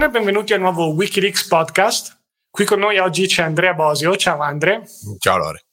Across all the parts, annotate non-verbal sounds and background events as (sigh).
Buongiorno e benvenuti al nuovo Wikileaks podcast. Qui con noi oggi c'è Andrea Bosio. Ciao Andre. Ciao Lore.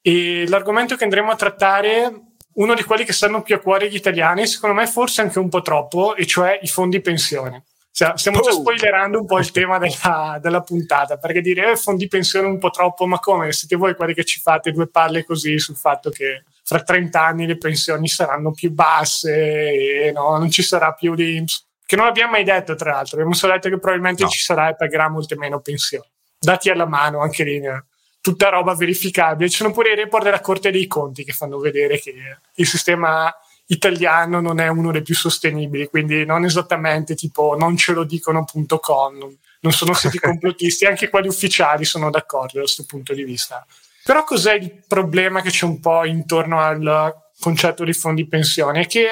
E l'argomento che andremo a trattare, uno di quelli che stanno più a cuore agli italiani, secondo me forse anche un po' troppo, e cioè i fondi pensione. Stiamo già oh. spoilerando un po' il tema della, della puntata, perché dire eh, fondi pensione un po' troppo, ma come? Siete voi quelli che ci fate due palle così sul fatto che fra 30 anni le pensioni saranno più basse e no, non ci sarà più l'Inps che non abbiamo mai detto tra l'altro, abbiamo solo detto che probabilmente no. ci sarà e pagherà molte meno pensioni. Dati alla mano anche lì, eh, tutta roba verificabile. Ci sono pure i report della Corte dei Conti che fanno vedere che il sistema italiano non è uno dei più sostenibili, quindi non esattamente tipo non ce lo dicono.com, non sono siti (laughs) complottisti, anche quelli ufficiali sono d'accordo da questo punto di vista. Però cos'è il problema che c'è un po' intorno al concetto di fondi pensione? È che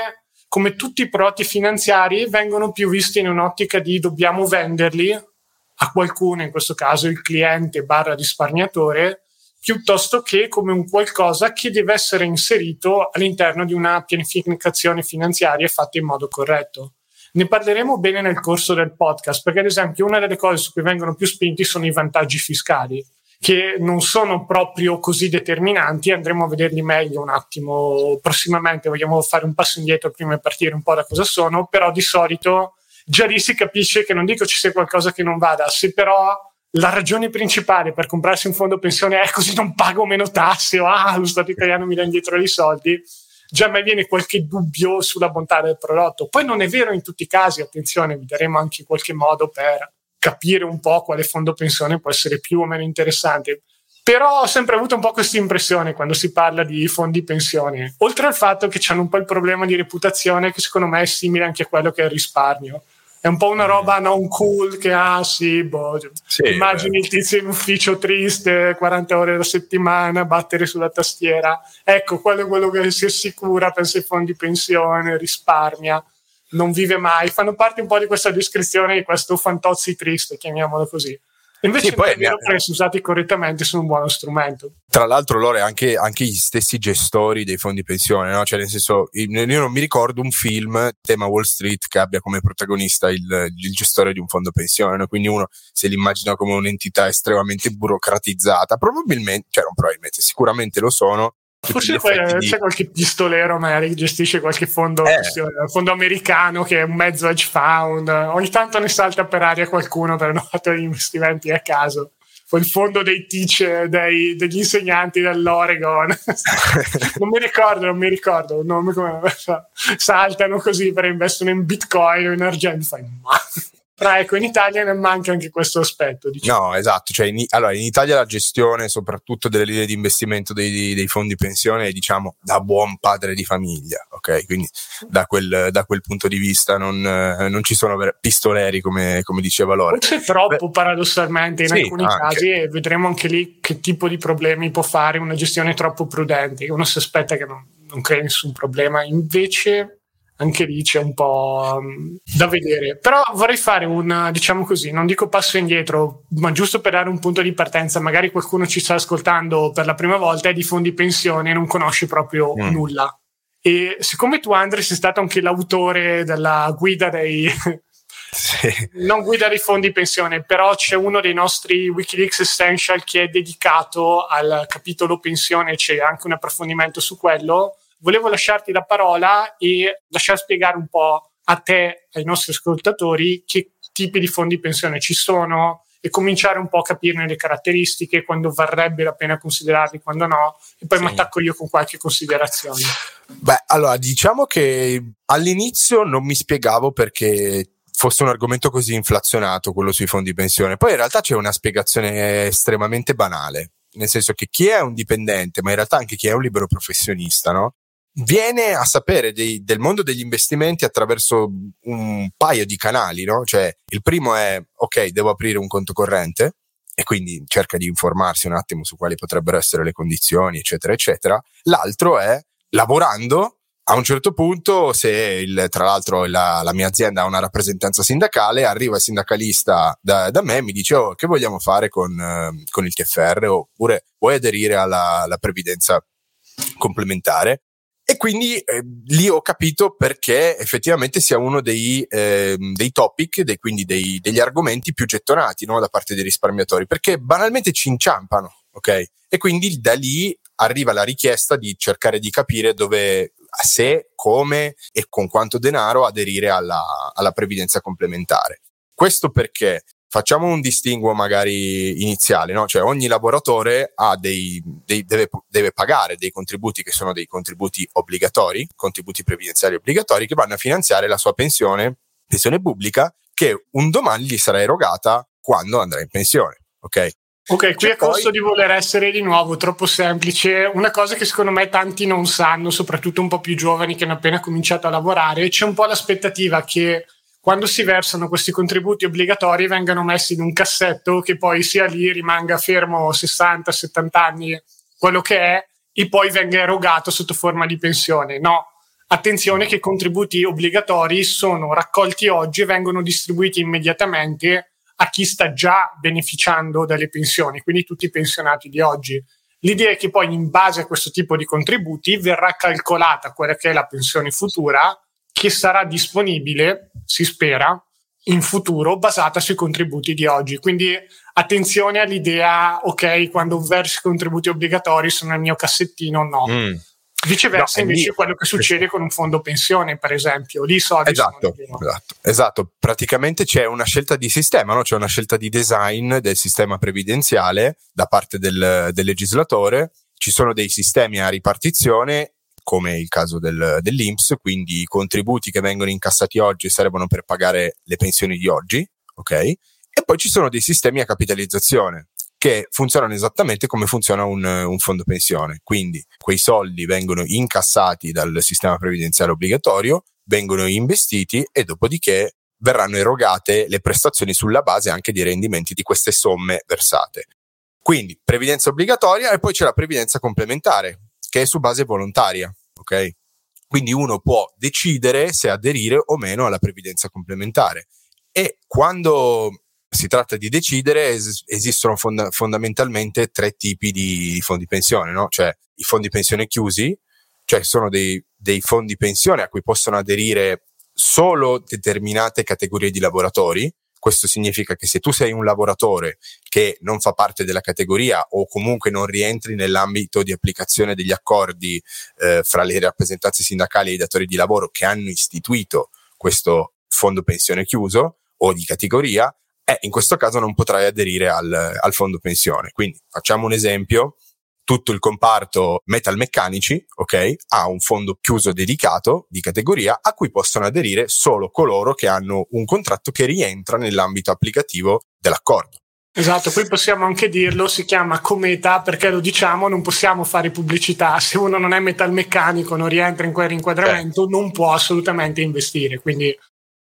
come tutti i prodotti finanziari, vengono più visti in un'ottica di dobbiamo venderli a qualcuno, in questo caso il cliente barra risparmiatore, piuttosto che come un qualcosa che deve essere inserito all'interno di una pianificazione finanziaria fatta in modo corretto. Ne parleremo bene nel corso del podcast, perché ad esempio una delle cose su cui vengono più spinti sono i vantaggi fiscali che non sono proprio così determinanti, andremo a vederli meglio un attimo prossimamente, vogliamo fare un passo indietro prima di partire un po' da cosa sono, però di solito già lì si capisce che non dico ci sia qualcosa che non vada, se però la ragione principale per comprarsi un fondo pensione è così non pago meno tasse o ah, lo Stato italiano mi dà indietro i soldi, già a viene qualche dubbio sulla bontà del prodotto. Poi non è vero in tutti i casi, attenzione, vi daremo anche qualche modo per capire un po' quale fondo pensione può essere più o meno interessante. Però ho sempre avuto un po' questa impressione quando si parla di fondi pensione, oltre al fatto che hanno un po' il problema di reputazione che secondo me è simile anche a quello che è il risparmio. È un po' una roba non cool che ah sì, boh, sì immagini il tizio in ufficio triste, 40 ore alla settimana, battere sulla tastiera. Ecco, quello è quello che si assicura, pensa ai fondi pensione, risparmia non vive mai, fanno parte un po' di questa descrizione di questo fantozzi triste, chiamiamolo così. Invece sì, poi se usati correttamente sono un buono strumento. Tra l'altro, Lore, anche, anche gli stessi gestori dei fondi pensione, no? Cioè, nel senso, io non mi ricordo un film, tema Wall Street, che abbia come protagonista il, il gestore di un fondo pensione, no? Quindi uno se l'immagina come un'entità estremamente burocratizzata, probabilmente, cioè non probabilmente, sicuramente lo sono, Forse di... c'è qualche pistolero magari che gestisce qualche fondo, eh. fondo americano che è un mezzo hedge fund. Ogni tanto ne salta per aria qualcuno per (laughs) non fare gli investimenti a caso. Poi il fondo dei teacher, dei, degli insegnanti dell'Oregon. (laughs) non mi ricordo, non mi ricordo. il nome come, saltano così per investono in bitcoin o in argento. Fai, ma però ecco, in Italia ne manca anche questo aspetto. Diciamo. No, esatto. Cioè in, allora, in Italia la gestione, soprattutto delle linee di investimento dei, dei, fondi pensione, è diciamo da buon padre di famiglia. Ok, quindi da quel, da quel punto di vista non, non ci sono pistoleri, come, come diceva Lore. Forse troppo, Beh, paradossalmente, in sì, alcuni anche. casi, e vedremo anche lì che tipo di problemi può fare una gestione troppo prudente. Uno si aspetta che non, non crei nessun problema. Invece anche lì c'è un po' um, da vedere. Però vorrei fare un, diciamo così, non dico passo indietro, ma giusto per dare un punto di partenza, magari qualcuno ci sta ascoltando per la prima volta e di fondi pensione e non conosci proprio mm. nulla. E siccome tu, Andre, sei stato anche l'autore della guida dei... (laughs) Sì. non guida dei fondi pensione, però c'è uno dei nostri Wikileaks Essential che è dedicato al capitolo pensione, c'è anche un approfondimento su quello volevo lasciarti la parola e lasciare spiegare un po' a te, ai nostri ascoltatori, che tipi di fondi pensione ci sono e cominciare un po' a capirne le caratteristiche, quando varrebbe la pena considerarli, quando no, e poi sì. mi attacco io con qualche considerazione. Beh, allora diciamo che all'inizio non mi spiegavo perché fosse un argomento così inflazionato quello sui fondi pensione. Poi in realtà c'è una spiegazione estremamente banale, nel senso che chi è un dipendente, ma in realtà anche chi è un libero professionista, no? Viene a sapere dei, del mondo degli investimenti attraverso un paio di canali, no? Cioè, il primo è, ok, devo aprire un conto corrente e quindi cerca di informarsi un attimo su quali potrebbero essere le condizioni, eccetera, eccetera. L'altro è, lavorando, a un certo punto, se il, tra l'altro la, la, mia azienda ha una rappresentanza sindacale, arriva il sindacalista da, da me e mi dice, oh, che vogliamo fare con, eh, con il TFR? Oppure vuoi aderire alla, alla previdenza complementare? E quindi eh, lì ho capito perché effettivamente sia uno dei, eh, dei topic, dei, quindi dei, degli argomenti più gettonati no, da parte dei risparmiatori, perché banalmente ci inciampano, ok? E quindi da lì arriva la richiesta di cercare di capire dove, se, come e con quanto denaro aderire alla, alla previdenza complementare. Questo perché facciamo un distinguo magari iniziale, no? cioè ogni lavoratore dei, dei, deve, deve, pagare dei contributi che sono dei contributi obbligatori, contributi previdenziali obbligatori che vanno a finanziare la sua pensione, pensione pubblica, che un domani gli sarà erogata quando andrà in pensione. Ok? Ok, qui a costo poi... di voler essere di nuovo troppo semplice, una cosa che secondo me tanti non sanno, soprattutto un po' più giovani che hanno appena cominciato a lavorare, c'è un po' l'aspettativa che quando si versano questi contributi obbligatori vengano messi in un cassetto che poi sia lì, rimanga fermo 60-70 anni, quello che è, e poi venga erogato sotto forma di pensione. No, attenzione che i contributi obbligatori sono raccolti oggi e vengono distribuiti immediatamente a chi sta già beneficiando dalle pensioni, quindi tutti i pensionati di oggi. L'idea è che poi in base a questo tipo di contributi verrà calcolata quella che è la pensione futura che sarà disponibile, si spera, in futuro basata sui contributi di oggi. Quindi attenzione all'idea, ok, quando versi contributi obbligatori sono nel mio cassettino, no. Mm. Viceversa, no, invece, lì, quello che succede con un fondo pensione, per esempio, lì i soldi esatto, esatto, esatto, praticamente c'è una scelta di sistema, no? c'è una scelta di design del sistema previdenziale da parte del, del legislatore. Ci sono dei sistemi a ripartizione come il caso del, dell'Inps, quindi i contributi che vengono incassati oggi servono per pagare le pensioni di oggi, ok? E poi ci sono dei sistemi a capitalizzazione che funzionano esattamente come funziona un, un fondo pensione. Quindi quei soldi vengono incassati dal sistema previdenziale obbligatorio, vengono investiti e dopodiché verranno erogate le prestazioni sulla base anche dei rendimenti di queste somme versate. Quindi previdenza obbligatoria e poi c'è la previdenza complementare, che è su base volontaria, ok? Quindi uno può decidere se aderire o meno alla previdenza complementare. E quando si tratta di decidere, es- esistono fonda- fondamentalmente tre tipi di fondi pensione, no? Cioè i fondi pensione chiusi, cioè sono dei, dei fondi pensione a cui possono aderire solo determinate categorie di lavoratori, questo significa che se tu sei un lavoratore che non fa parte della categoria o comunque non rientri nell'ambito di applicazione degli accordi eh, fra le rappresentanze sindacali e i datori di lavoro che hanno istituito questo fondo pensione chiuso o di categoria, eh, in questo caso non potrai aderire al, al fondo pensione. Quindi facciamo un esempio tutto il comparto metalmeccanici, ok, ha un fondo chiuso dedicato di categoria a cui possono aderire solo coloro che hanno un contratto che rientra nell'ambito applicativo dell'accordo. Esatto, poi possiamo anche dirlo, si chiama cometa perché lo diciamo, non possiamo fare pubblicità, se uno non è metalmeccanico, non rientra in quell'inquadramento, eh. non può assolutamente investire, quindi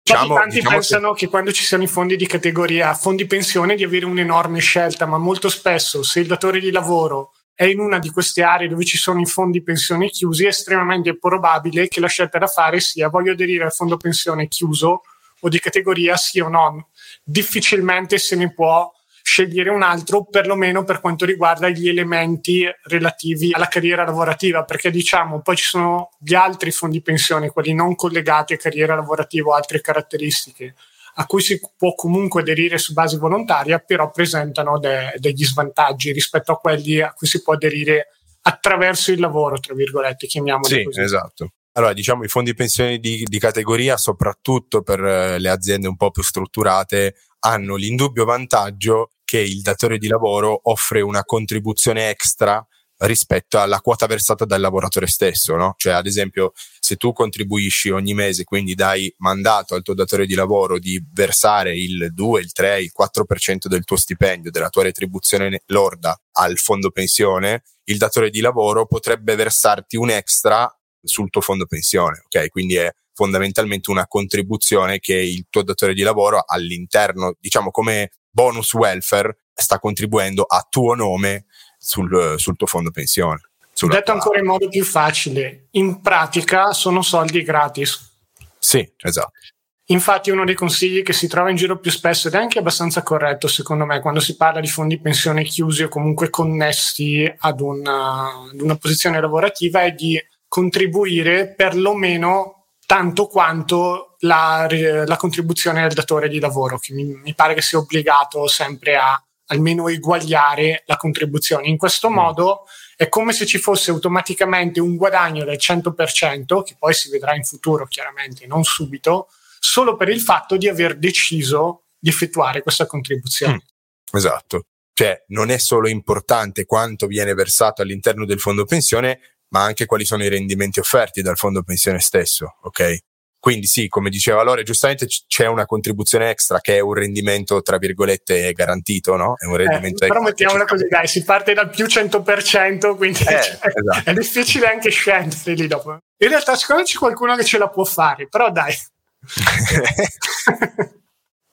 Diciamo, tanti diciamo pensano che... che... quando ci siano i fondi di categoria, fondi pensione, di avere un'enorme scelta, ma molto spesso se il datore di lavoro è in una di queste aree dove ci sono i fondi pensione chiusi, è estremamente probabile che la scelta da fare sia voglio aderire al fondo pensione chiuso o di categoria sì o no. Difficilmente se ne può scegliere un altro, perlomeno per quanto riguarda gli elementi relativi alla carriera lavorativa, perché diciamo poi ci sono gli altri fondi pensione, quelli non collegati a carriera lavorativa o altre caratteristiche a cui si può comunque aderire su base volontaria, però presentano de- degli svantaggi rispetto a quelli a cui si può aderire attraverso il lavoro, tra virgolette, chiamiamoli sì, così. esatto. Allora, diciamo i fondi pensioni di, di categoria, soprattutto per eh, le aziende un po' più strutturate, hanno l'indubbio vantaggio che il datore di lavoro offre una contribuzione extra rispetto alla quota versata dal lavoratore stesso, no? Cioè, ad esempio, se tu contribuisci ogni mese, quindi dai mandato al tuo datore di lavoro di versare il 2, il 3, il 4% del tuo stipendio, della tua retribuzione lorda al fondo pensione, il datore di lavoro potrebbe versarti un extra sul tuo fondo pensione, ok? Quindi è fondamentalmente una contribuzione che il tuo datore di lavoro all'interno, diciamo come bonus welfare, sta contribuendo a tuo nome sul, sul tuo fondo pensione. Detto tua... ancora in modo più facile, in pratica sono soldi gratis. Sì, esatto. Infatti uno dei consigli che si trova in giro più spesso ed è anche abbastanza corretto secondo me quando si parla di fondi pensione chiusi o comunque connessi ad una, ad una posizione lavorativa è di contribuire perlomeno tanto quanto la, la contribuzione del datore di lavoro, che mi, mi, pare che sia obbligato sempre a almeno eguagliare la contribuzione. In questo mm. modo è come se ci fosse automaticamente un guadagno del 100%, che poi si vedrà in futuro chiaramente, non subito, solo per il fatto di aver deciso di effettuare questa contribuzione. Mm, esatto. Cioè, non è solo importante quanto viene versato all'interno del fondo pensione, ma anche quali sono i rendimenti offerti dal fondo pensione stesso, ok? Quindi sì, come diceva Lore, giustamente c'è una contribuzione extra che è un rendimento, tra virgolette, garantito, no? È un eh, rendimento eh, Però mettiamola così, dai, si parte dal più 100%, quindi eh, cioè, esatto. è difficile anche scendere lì dopo. In realtà secondo me c'è qualcuno che ce la può fare, però dai. (laughs)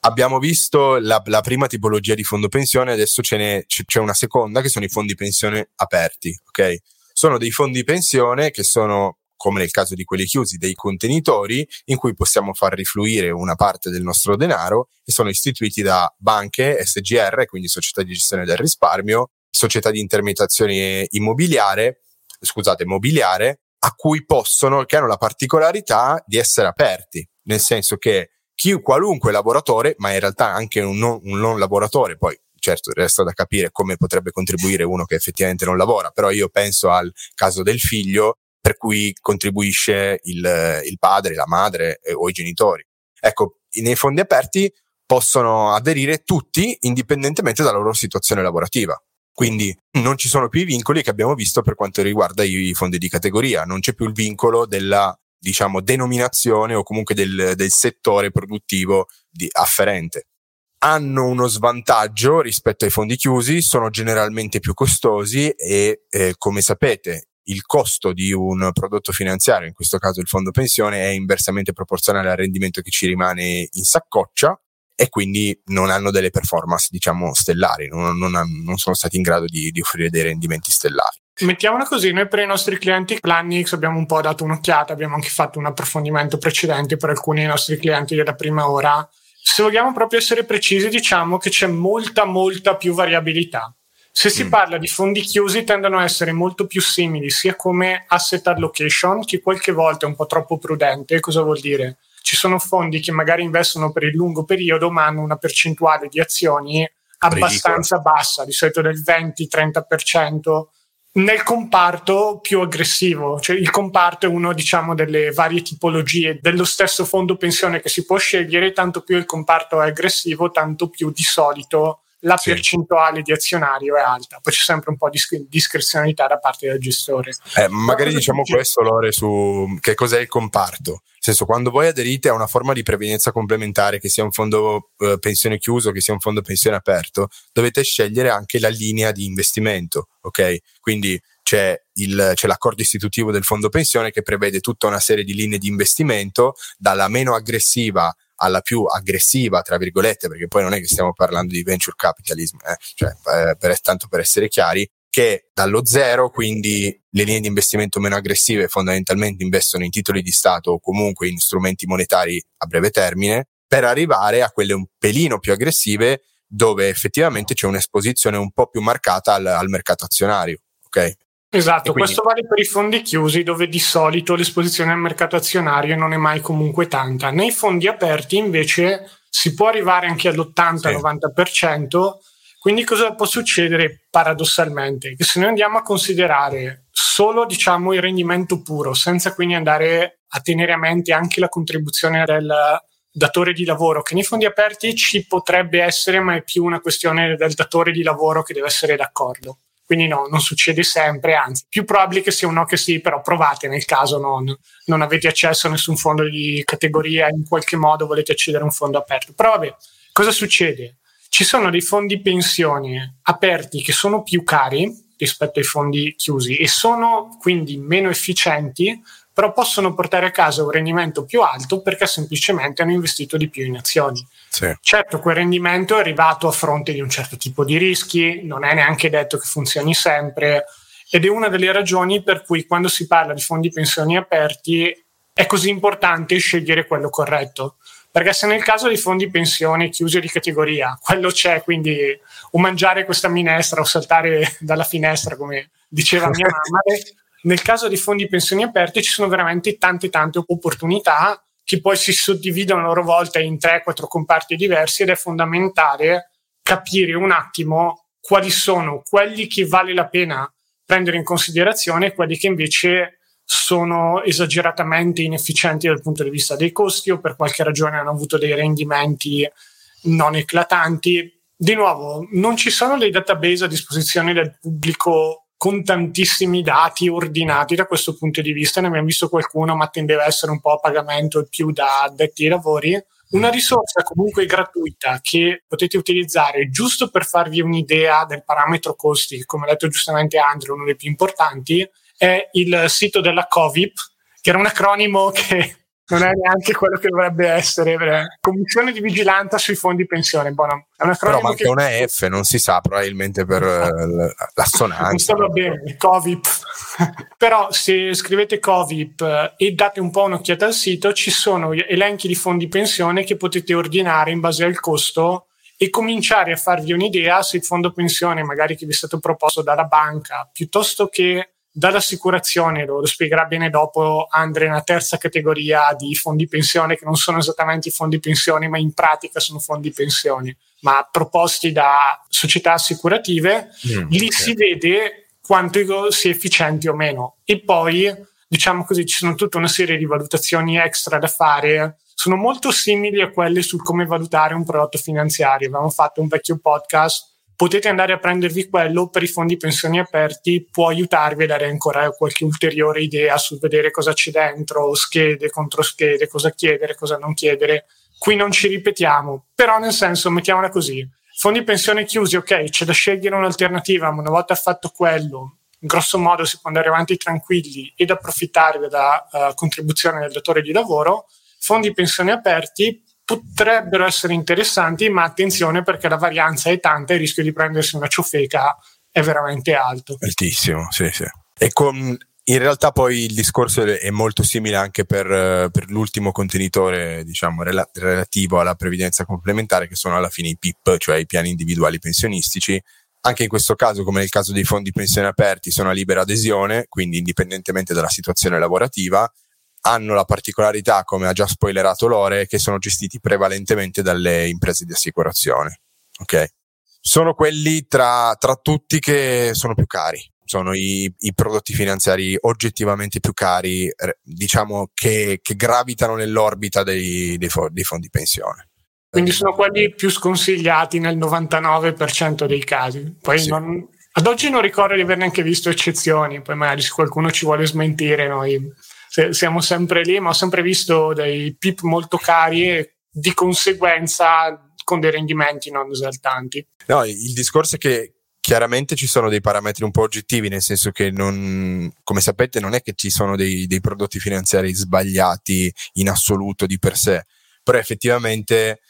Abbiamo visto la, la, prima tipologia di fondo pensione, adesso ce n'è, c'è una seconda che sono i fondi pensione aperti, ok? Sono dei fondi pensione che sono come nel caso di quelli chiusi, dei contenitori in cui possiamo far rifluire una parte del nostro denaro e sono istituiti da banche, SGR, quindi società di gestione del risparmio, società di intermediazione immobiliare, scusate, mobiliare, a cui possono, che hanno la particolarità di essere aperti, nel senso che chi, qualunque lavoratore, ma in realtà anche un non, un non lavoratore, poi certo resta da capire come potrebbe contribuire uno che effettivamente non lavora, però io penso al caso del figlio per cui contribuisce il, il padre, la madre eh, o i genitori. Ecco, nei fondi aperti possono aderire tutti indipendentemente dalla loro situazione lavorativa. Quindi non ci sono più i vincoli che abbiamo visto per quanto riguarda i fondi di categoria, non c'è più il vincolo della diciamo denominazione o comunque del, del settore produttivo di, afferente. Hanno uno svantaggio rispetto ai fondi chiusi, sono generalmente più costosi e eh, come sapete il costo di un prodotto finanziario, in questo caso il fondo pensione, è inversamente proporzionale al rendimento che ci rimane in saccoccia e quindi non hanno delle performance, diciamo, stellari, non, non, non sono stati in grado di, di, offrire dei rendimenti stellari. Mettiamola così, noi per i nostri clienti Plannix abbiamo un po' dato un'occhiata, abbiamo anche fatto un approfondimento precedente per alcuni dei nostri clienti della prima ora. Se vogliamo proprio essere precisi, diciamo che c'è molta, molta più variabilità. Se si mm. parla di fondi chiusi tendono a essere molto più simili sia come asset allocation che qualche volta è un po' troppo prudente. Cosa vuol dire? ci sono fondi che magari investono per il lungo periodo ma hanno una percentuale di azioni abbastanza Ridicolo. bassa, di solito del 20-30%, nel comparto più aggressivo, cioè il comparto è uno diciamo delle varie tipologie dello stesso fondo pensione che si può scegliere, tanto più il comparto è aggressivo, tanto più di solito la sì. percentuale di azionario è alta, poi c'è sempre un po' di discrezionalità da parte del gestore. Eh, magari diciamo dice... questo, Lore, su che cos'è il comparto. Nel senso, quando voi aderite a una forma di previdenza complementare, che sia un fondo eh, pensione chiuso, che sia un fondo pensione aperto, dovete scegliere anche la linea di investimento, ok? Quindi c'è, il, c'è, l'accordo istitutivo del fondo pensione che prevede tutta una serie di linee di investimento, dalla meno aggressiva alla più aggressiva, tra virgolette, perché poi non è che stiamo parlando di venture capitalism, eh? cioè, eh, per, tanto per essere chiari, che dallo zero, quindi le linee di investimento meno aggressive fondamentalmente investono in titoli di Stato o comunque in strumenti monetari a breve termine, per arrivare a quelle un pelino più aggressive dove effettivamente c'è un'esposizione un po' più marcata al, al mercato azionario. Okay? Esatto, quindi... questo vale per i fondi chiusi dove di solito l'esposizione al mercato azionario non è mai comunque tanta. Nei fondi aperti invece si può arrivare anche all'80-90%, quindi cosa può succedere paradossalmente? Che se noi andiamo a considerare solo diciamo il rendimento puro, senza quindi andare a tenere a mente anche la contribuzione del datore di lavoro, che nei fondi aperti ci potrebbe essere, ma è più una questione del datore di lavoro che deve essere d'accordo. Quindi no, non succede sempre, anzi, più probabile che sia un no che sì, però provate nel caso non, non avete accesso a nessun fondo di categoria, in qualche modo volete accedere a un fondo aperto. Però vabbè, cosa succede? Ci sono dei fondi pensioni aperti che sono più cari rispetto ai fondi chiusi e sono quindi meno efficienti però possono portare a casa un rendimento più alto perché semplicemente hanno investito di più in azioni. Sì. Certo, quel rendimento è arrivato a fronte di un certo tipo di rischi, non è neanche detto che funzioni sempre ed è una delle ragioni per cui quando si parla di fondi pensioni aperti è così importante scegliere quello corretto. Perché se nel caso dei fondi pensione chiusi di categoria, quello c'è, quindi o mangiare questa minestra o saltare dalla finestra, come diceva mia (laughs) mamma, nel caso dei fondi pensioni aperti ci sono veramente tante tante opportunità che poi si suddividono a loro volta in 3-4 comparti diversi ed è fondamentale capire un attimo quali sono quelli che vale la pena prendere in considerazione e quelli che invece sono esageratamente inefficienti dal punto di vista dei costi o per qualche ragione hanno avuto dei rendimenti non eclatanti. Di nuovo, non ci sono dei database a disposizione del pubblico con tantissimi dati ordinati da questo punto di vista. Ne abbiamo visto qualcuno, ma tendeva a essere un po' a pagamento più da addetti ai lavori. Una risorsa comunque gratuita che potete utilizzare giusto per farvi un'idea del parametro costi, come ha detto giustamente Andrew, uno dei più importanti, è il sito della COVIP, che era un acronimo che non è neanche quello che dovrebbe essere. Commissione di vigilanza sui fondi pensione. Buono, è un Però manca che... una F, non si sa, probabilmente per uh, l'assonanza. (laughs) Non va bene, COVIP. (laughs) Però se scrivete COVIP eh, e date un po' un'occhiata al sito, ci sono elenchi di fondi pensione che potete ordinare in base al costo e cominciare a farvi un'idea se il fondo pensione magari che vi è stato proposto dalla banca, piuttosto che dall'assicurazione, lo, lo spiegherà bene dopo Andre, una terza categoria di fondi pensione che non sono esattamente i fondi pensione, ma in pratica sono fondi pensione, ma proposti da società assicurative, mm, lì okay. si vede quanto sia efficienti o meno. E poi, diciamo così, ci sono tutta una serie di valutazioni extra da fare sono molto simili a quelle su come valutare un prodotto finanziario. Abbiamo fatto un vecchio podcast potete andare a prendervi quello per i fondi pensioni aperti, può aiutarvi a dare ancora qualche ulteriore idea su vedere cosa c'è dentro, schede, contro schede, cosa chiedere, cosa non chiedere. Qui non ci ripetiamo, però nel senso, mettiamola così. Fondi pensione chiusi, ok, c'è da scegliere un'alternativa, ma una volta fatto quello, grosso modo si può andare avanti tranquilli ed approfittare della uh, contribuzione del datore di lavoro. Fondi pensione aperti, potrebbero essere interessanti, ma attenzione perché la varianza è tanta e il rischio di prendersi una ciofeca è veramente alto. Altissimo, sì, sì. E con, in realtà poi il discorso è molto simile anche per, per l'ultimo contenitore, diciamo, rela- relativo alla previdenza complementare, che sono alla fine i PIP, cioè i piani individuali pensionistici. Anche in questo caso, come nel caso dei fondi pensione aperti, sono a libera adesione, quindi indipendentemente dalla situazione lavorativa, hanno la particolarità, come ha già spoilerato Lore, che sono gestiti prevalentemente dalle imprese di assicurazione. Ok? Sono quelli tra, tra tutti che sono più cari. Sono i, i, prodotti finanziari oggettivamente più cari, diciamo che, che gravitano nell'orbita dei, dei, dei fondi pensione. Quindi sono quelli più sconsigliati nel 99% dei casi. Poi sì. non, ad oggi non ricordo di aver neanche visto eccezioni, poi magari se qualcuno ci vuole smentire noi siamo sempre lì, ma ho sempre visto dei PIP molto cari e di conseguenza con dei rendimenti non esaltanti. No, il discorso è che chiaramente ci sono dei parametri un po' oggettivi, nel senso che non, come sapete non è che ci sono dei, dei prodotti finanziari sbagliati in assoluto di per sé, però effettivamente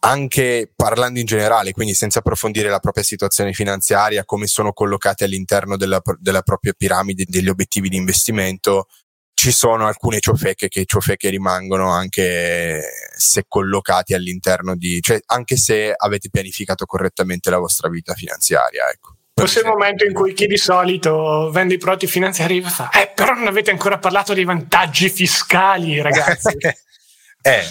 anche parlando in generale, quindi senza approfondire la propria situazione finanziaria, come sono collocati all'interno della, della propria piramide degli obiettivi di investimento, ci sono alcune ciofeche che ciofeche rimangono anche se collocati all'interno di, cioè anche se avete pianificato correttamente la vostra vita finanziaria, ecco. È il momento in cui chi di solito vende i prodotti finanziari fa, eh, però non avete ancora parlato dei vantaggi fiscali, (laughs) ragazzi. eh, eh,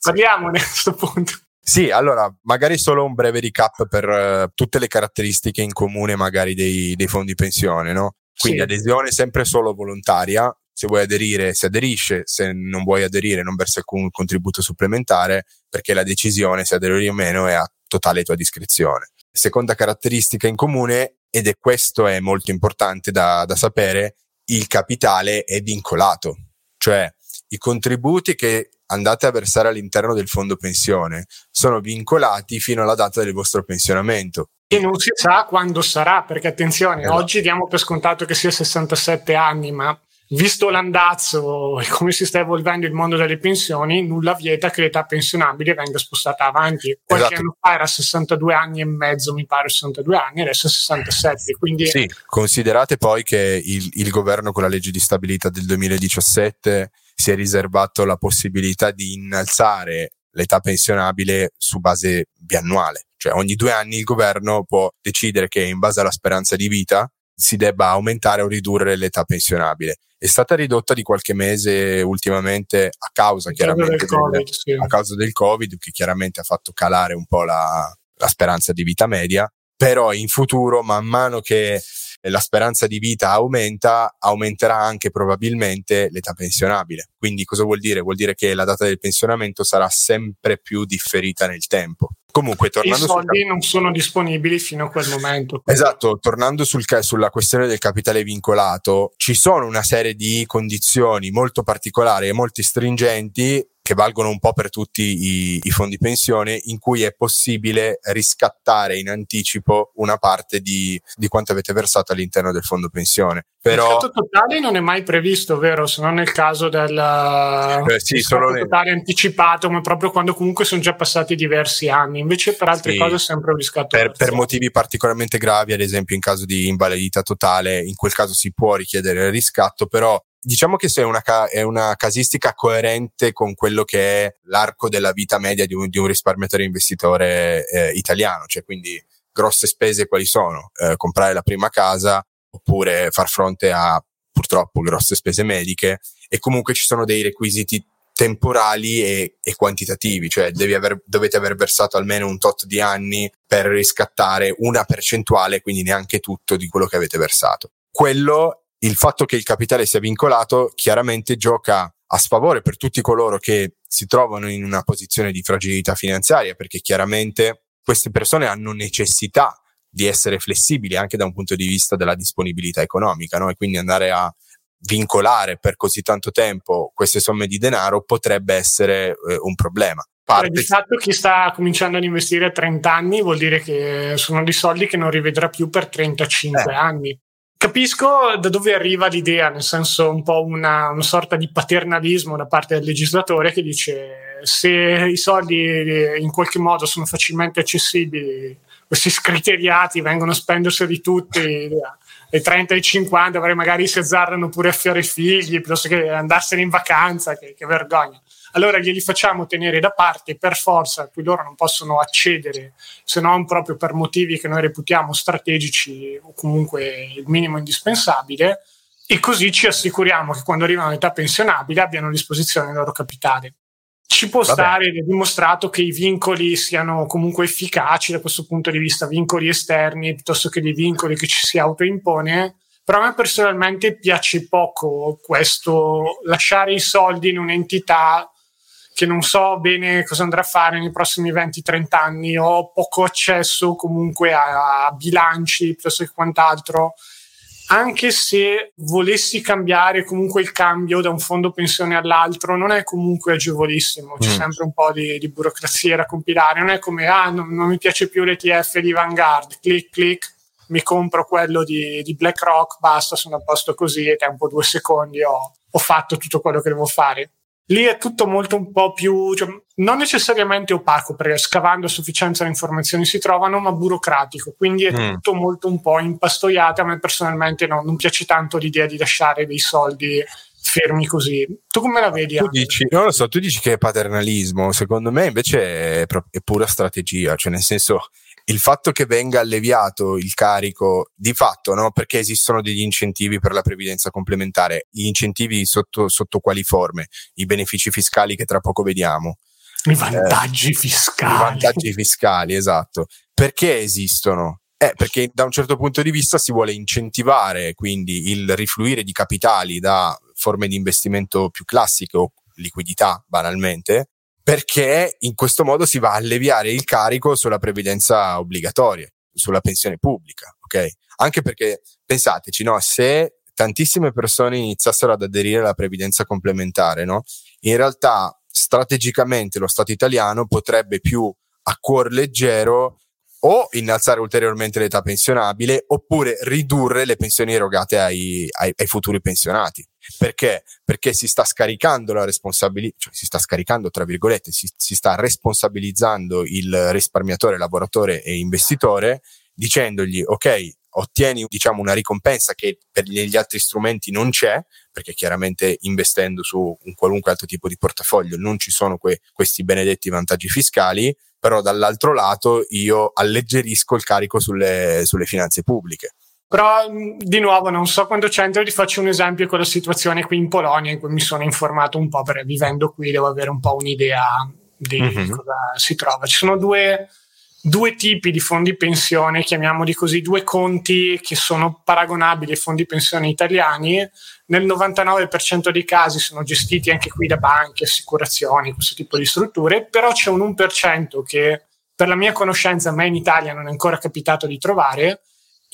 Parliamone a questo punto. Sì, allora, magari solo un breve recap per uh, tutte le caratteristiche in comune magari dei, dei fondi pensione, no? Quindi sì. adesione sempre solo volontaria, se vuoi aderire si aderisce, se non vuoi aderire non versi alcun contributo supplementare perché la decisione se aderire o meno è a totale tua discrezione. Seconda caratteristica in comune, ed è questo è molto importante da, da sapere, il capitale è vincolato, cioè i contributi che andate a versare all'interno del fondo pensione sono vincolati fino alla data del vostro pensionamento. E non si sa quando sarà, perché attenzione, esatto. oggi diamo per scontato che sia 67 anni, ma visto l'andazzo e come si sta evolvendo il mondo delle pensioni, nulla vieta che l'età pensionabile venga spostata avanti. Qualche esatto. anno fa era 62 anni e mezzo, mi pare 62 anni, adesso è 67. Quindi... Sì, considerate poi che il, il governo con la legge di stabilità del 2017 si è riservato la possibilità di innalzare l'età pensionabile su base biannuale. Cioè ogni due anni il governo può decidere che in base alla speranza di vita si debba aumentare o ridurre l'età pensionabile. È stata ridotta di qualche mese ultimamente a causa, chiaramente, del COVID, sì. a causa del Covid, che chiaramente ha fatto calare un po' la, la speranza di vita media, però in futuro, man mano che la speranza di vita aumenta, aumenterà anche probabilmente l'età pensionabile. Quindi cosa vuol dire? Vuol dire che la data del pensionamento sarà sempre più differita nel tempo. Comunque, tornando I soldi sul... non sono disponibili fino a quel momento. Esatto, tornando sul, sulla questione del capitale vincolato, ci sono una serie di condizioni molto particolari e molto stringenti che valgono un po' per tutti i, i, fondi pensione, in cui è possibile riscattare in anticipo una parte di, di quanto avete versato all'interno del fondo pensione. Però, il riscatto totale non è mai previsto, vero? Se non nel caso del eh, sì, solo totale nel... anticipato, ma proprio quando comunque sono già passati diversi anni. Invece per altre sì, cose è sempre un riscatto per, per motivi particolarmente gravi, ad esempio in caso di invalidità totale, in quel caso si può richiedere il riscatto, però diciamo che se è una, ca- è una, casistica coerente con quello che è l'arco della vita media di un, di un risparmiatore investitore eh, italiano, cioè quindi grosse spese quali sono? Eh, comprare la prima casa oppure far fronte a purtroppo grosse spese mediche e comunque ci sono dei requisiti temporali e, e quantitativi, cioè aver, dovete aver versato almeno un tot di anni per riscattare una percentuale, quindi neanche tutto di quello che avete versato. Quello il fatto che il capitale sia vincolato chiaramente gioca a sfavore per tutti coloro che si trovano in una posizione di fragilità finanziaria, perché chiaramente queste persone hanno necessità di essere flessibili anche da un punto di vista della disponibilità economica, no? E quindi andare a vincolare per così tanto tempo queste somme di denaro potrebbe essere eh, un problema. Parte... Di fatto chi sta cominciando ad investire a 30 anni vuol dire che sono dei soldi che non rivedrà più per 35 eh. anni. Capisco da dove arriva l'idea, nel senso un po' una, una, sorta di paternalismo da parte del legislatore che dice se i soldi in qualche modo sono facilmente accessibili, questi scriteriati vengono a spenderseli tutti, ai 30 e ai 50 magari si azzardano pure a fiore figli piuttosto che andarsene in vacanza, che, che vergogna allora glieli facciamo tenere da parte per forza, a cui loro non possono accedere se non proprio per motivi che noi reputiamo strategici o comunque il minimo indispensabile, e così ci assicuriamo che quando arrivano all'età pensionabile abbiano a disposizione il loro capitale. Ci può Vabbè. stare è dimostrato che i vincoli siano comunque efficaci da questo punto di vista, vincoli esterni piuttosto che dei vincoli che ci si autoimpone, però a me personalmente piace poco questo lasciare i soldi in un'entità che non so bene cosa andrà a fare nei prossimi 20-30 anni, ho poco accesso comunque a, a bilanci piuttosto che quant'altro. Anche se volessi cambiare comunque il cambio da un fondo pensione all'altro, non è comunque agevolissimo, c'è mm. sempre un po' di, di, burocrazia da compilare. Non è come, ah, non, non mi piace più l'ETF di Vanguard, clic, clic, mi compro quello di, di BlackRock, basta, sono a posto così e tempo due secondi ho, ho fatto tutto quello che devo fare. Lì è tutto molto un po' più, cioè, non necessariamente opaco, perché scavando a sufficienza le informazioni si trovano, ma burocratico. Quindi è mm. tutto molto un po' impastoiato. A me personalmente no, non piace tanto l'idea di lasciare dei soldi fermi così. Tu come la vedi? Tu dici, non lo so, tu dici che è paternalismo, secondo me invece è, è pura strategia, cioè nel senso il fatto che venga alleviato il carico di fatto, no? perché esistono degli incentivi per la previdenza complementare, gli incentivi sotto, sotto quali forme? I benefici fiscali che tra poco vediamo. I vantaggi eh, fiscali. I vantaggi fiscali, esatto. Perché esistono? Eh, perché da un certo punto di vista si vuole incentivare quindi il rifluire di capitali da forme di investimento più classiche o liquidità banalmente perché in questo modo si va a alleviare il carico sulla previdenza obbligatoria, sulla pensione pubblica, ok? Anche perché pensateci, no, se tantissime persone iniziassero ad aderire alla previdenza complementare, no? In realtà strategicamente lo Stato italiano potrebbe più a cuor leggero o innalzare ulteriormente l'età pensionabile oppure ridurre le pensioni erogate ai, ai, ai futuri pensionati. Perché? Perché si sta scaricando la responsabilità, cioè si sta scaricando, tra virgolette, si, si sta responsabilizzando il risparmiatore, lavoratore e investitore dicendogli ok, ottieni diciamo una ricompensa che per gli altri strumenti non c'è, perché chiaramente investendo su un qualunque altro tipo di portafoglio non ci sono que- questi benedetti vantaggi fiscali, però dall'altro lato io alleggerisco il carico sulle, sulle finanze pubbliche. Però di nuovo non so quanto c'entra, ti faccio un esempio con la situazione qui in Polonia in cui mi sono informato un po' perché vivendo qui devo avere un po' un'idea di mm-hmm. cosa si trova. Ci sono due, due tipi di fondi pensione, chiamiamoli così, due conti che sono paragonabili ai fondi pensione italiani. Nel 99% dei casi sono gestiti anche qui da banche, assicurazioni, questo tipo di strutture, però c'è un 1% che per la mia conoscenza a me in Italia non è ancora capitato di trovare,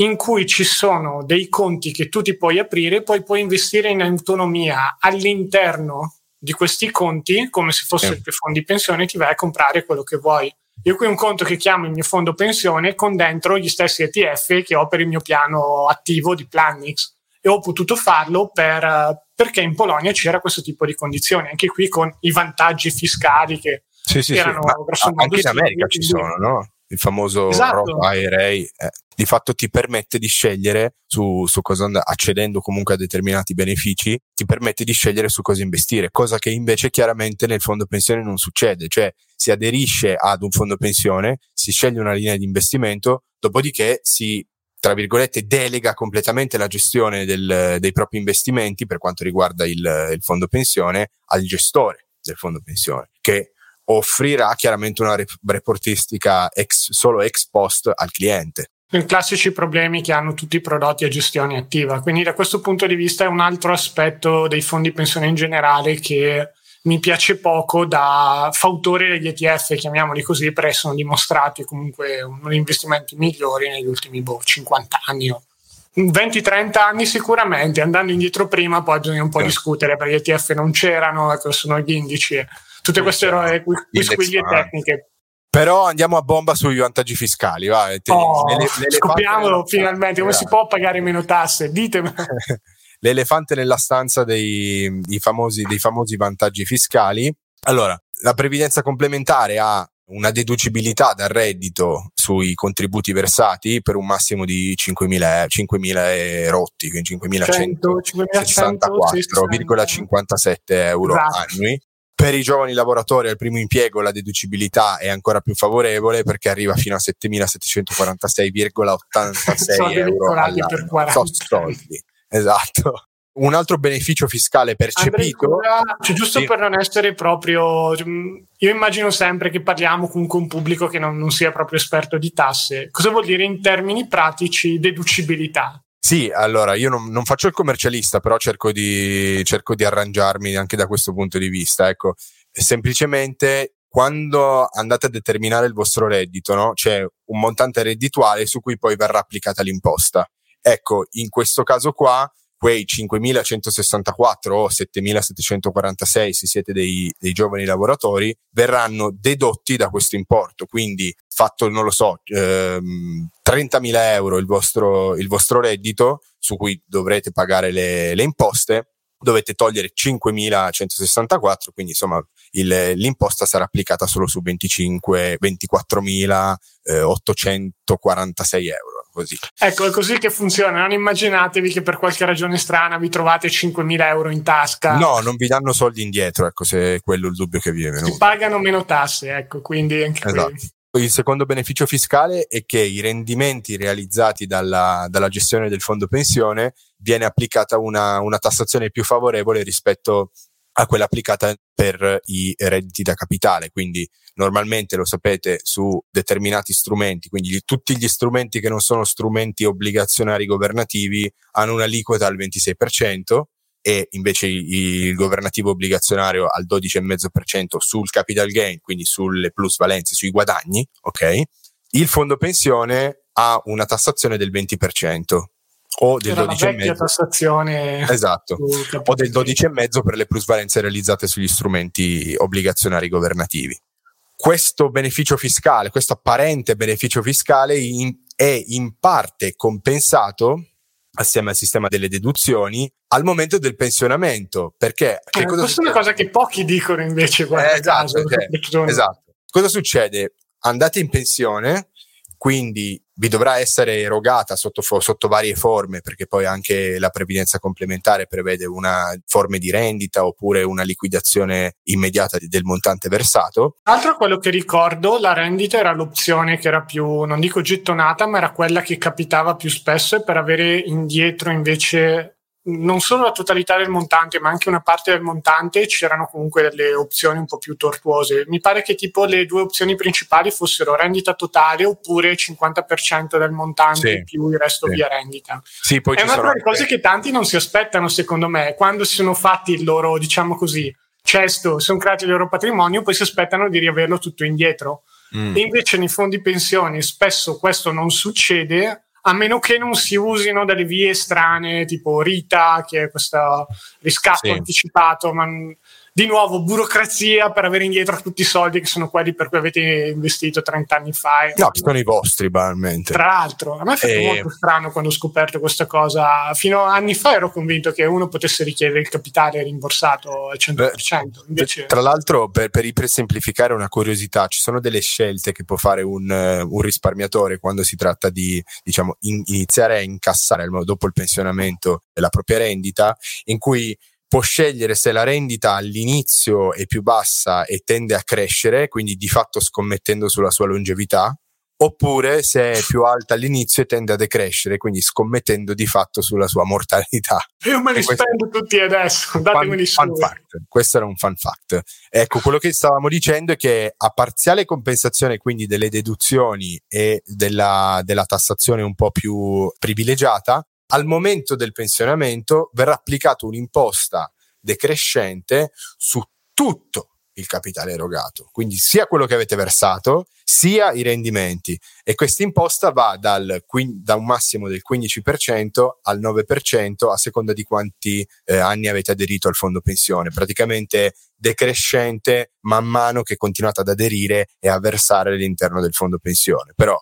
in cui ci sono dei conti che tu ti puoi aprire, poi puoi investire in autonomia all'interno di questi conti, come se fossero i tuoi fondi pensione, ti vai a comprare quello che vuoi. Io qui ho un conto che chiamo il mio fondo pensione con dentro gli stessi ETF che ho per il mio piano attivo di Planix e ho potuto farlo per, perché in Polonia c'era questo tipo di condizioni, anche qui con i vantaggi fiscali che sì, sì, erano sì. anche in America ci sono, no? Il famoso esatto. Roth IRA, eh, di fatto ti permette di scegliere su, su cosa andare, accedendo comunque a determinati benefici, ti permette di scegliere su cosa investire, cosa che invece chiaramente nel fondo pensione non succede, cioè si aderisce ad un fondo pensione, si sceglie una linea di investimento, dopodiché si tra virgolette, delega completamente la gestione del, dei propri investimenti per quanto riguarda il, il fondo pensione al gestore del fondo pensione, che offrirà chiaramente una reportistica ex, solo ex post al cliente. I classici problemi che hanno tutti i prodotti a gestione attiva. Quindi da questo punto di vista è un altro aspetto dei fondi pensione in generale che mi piace poco da fautore degli ETF, chiamiamoli così, perché sono dimostrati comunque uno degli investimenti migliori negli ultimi boh, 50 anni o 20-30 anni sicuramente, andando indietro prima poi bisogna un po' eh. discutere perché gli ETF non c'erano, ecco, sono gli indici tutte queste quisquiglie tecniche. Però andiamo a bomba sui vantaggi fiscali. Va. Oh, scopriamolo finalmente. Come si può pagare meno tasse? Ditemi. (laughs) L'elefante nella stanza dei, famosi, dei famosi vantaggi fiscali. Allora, la previdenza complementare ha una deducibilità dal reddito sui contributi versati per un massimo di 5.000, 5.000 rotti, quindi 5.164,57 euro esatto. annui. Per i giovani lavoratori al primo impiego la deducibilità è ancora più favorevole perché arriva fino a 7.746,86 euro alla, per 40. soldi. Esatto. Un altro beneficio fiscale percepito. Andrei, cioè, giusto sì. per non essere proprio. Mm, io immagino sempre che parliamo con un pubblico che non, non sia proprio esperto di tasse. Cosa vuol dire in termini pratici deducibilità? Sì, allora io non, non, faccio il commercialista, però cerco di, cerco di arrangiarmi anche da questo punto di vista. Ecco, semplicemente quando andate a determinare il vostro reddito, no? c'è un montante reddituale su cui poi verrà applicata l'imposta. Ecco, in questo caso qua, quei 5.164 o 7.746, se siete dei, dei giovani lavoratori, verranno dedotti da questo importo. Quindi fatto, non lo so, ehm, 30.000 euro il vostro, il vostro reddito su cui dovrete pagare le, le imposte, dovete togliere 5.164, quindi insomma il, l'imposta sarà applicata solo su 25, 24.846 euro. Così. Ecco, è così che funziona. Non immaginatevi che per qualche ragione strana vi trovate 5.000 euro in tasca. No, non vi danno soldi indietro, ecco, se è quello il dubbio che vi è venuto. Si pagano meno tasse, ecco, quindi anche esatto. qui. Il secondo beneficio fiscale è che i rendimenti realizzati dalla, dalla gestione del fondo pensione viene applicata una, una tassazione più favorevole rispetto a quella applicata per i redditi da capitale. Quindi normalmente lo sapete su determinati strumenti, quindi tutti gli strumenti che non sono strumenti obbligazionari governativi hanno un'aliquota al 26%, e invece il governativo obbligazionario al 12,5% sul capital gain, quindi sulle plusvalenze, sui guadagni, ok? Il fondo pensione ha una tassazione del 20% o del 12,5% tassazione esatto o del 12,5% per le plusvalenze realizzate sugli strumenti obbligazionari governativi. Questo beneficio fiscale, questo apparente beneficio fiscale in, è in parte compensato assieme al sistema delle deduzioni al momento del pensionamento. Perché eh, questa è una cosa che pochi dicono invece. Eh, esatto, caso, cioè, esatto. Cosa succede? Andate in pensione, quindi vi dovrà essere erogata sotto, sotto, varie forme, perché poi anche la previdenza complementare prevede una forma di rendita oppure una liquidazione immediata del montante versato. Altro quello che ricordo, la rendita era l'opzione che era più, non dico gettonata, ma era quella che capitava più spesso e per avere indietro invece non solo la totalità del montante, ma anche una parte del montante, c'erano comunque delle opzioni un po' più tortuose. Mi pare che tipo le due opzioni principali fossero rendita totale oppure 50% del montante sì, più il resto sì. via rendita. Sì, poi È una delle cose che tanti non si aspettano, secondo me, quando si sono fatti il loro, diciamo così, cesto, sono creati il loro patrimonio, poi si aspettano di riaverlo tutto indietro. Mm. E invece nei fondi pensioni spesso questo non succede a meno che non si usino delle vie strane tipo Rita, che è questo riscatto sì. anticipato, ma di nuovo burocrazia per avere indietro tutti i soldi che sono quelli per cui avete investito 30 anni fa. No, sono i vostri banalmente. Tra l'altro, a me è fatto e... molto strano quando ho scoperto questa cosa. Fino a anni fa ero convinto che uno potesse richiedere il capitale rimborsato al 100%. Beh, Invece... Tra l'altro, per, per ipersemplificare una curiosità, ci sono delle scelte che può fare un, un risparmiatore quando si tratta di diciamo, in, iniziare a incassare dopo il pensionamento la propria rendita, in cui può scegliere se la rendita all'inizio è più bassa e tende a crescere, quindi di fatto scommettendo sulla sua longevità, oppure se è più alta all'inizio e tende a decrescere, quindi scommettendo di fatto sulla sua mortalità. Io me li spendo tutti adesso, datemeli fun, fun fact. Questo era un fun fact. Ecco, quello che stavamo dicendo è che a parziale compensazione quindi delle deduzioni e della, della tassazione un po' più privilegiata, al momento del pensionamento verrà applicata un'imposta decrescente su tutto il capitale erogato, quindi sia quello che avete versato, sia i rendimenti. E questa imposta va dal, da un massimo del 15% al 9% a seconda di quanti eh, anni avete aderito al fondo pensione. Praticamente decrescente man mano che continuate ad aderire e a versare all'interno del fondo pensione. Però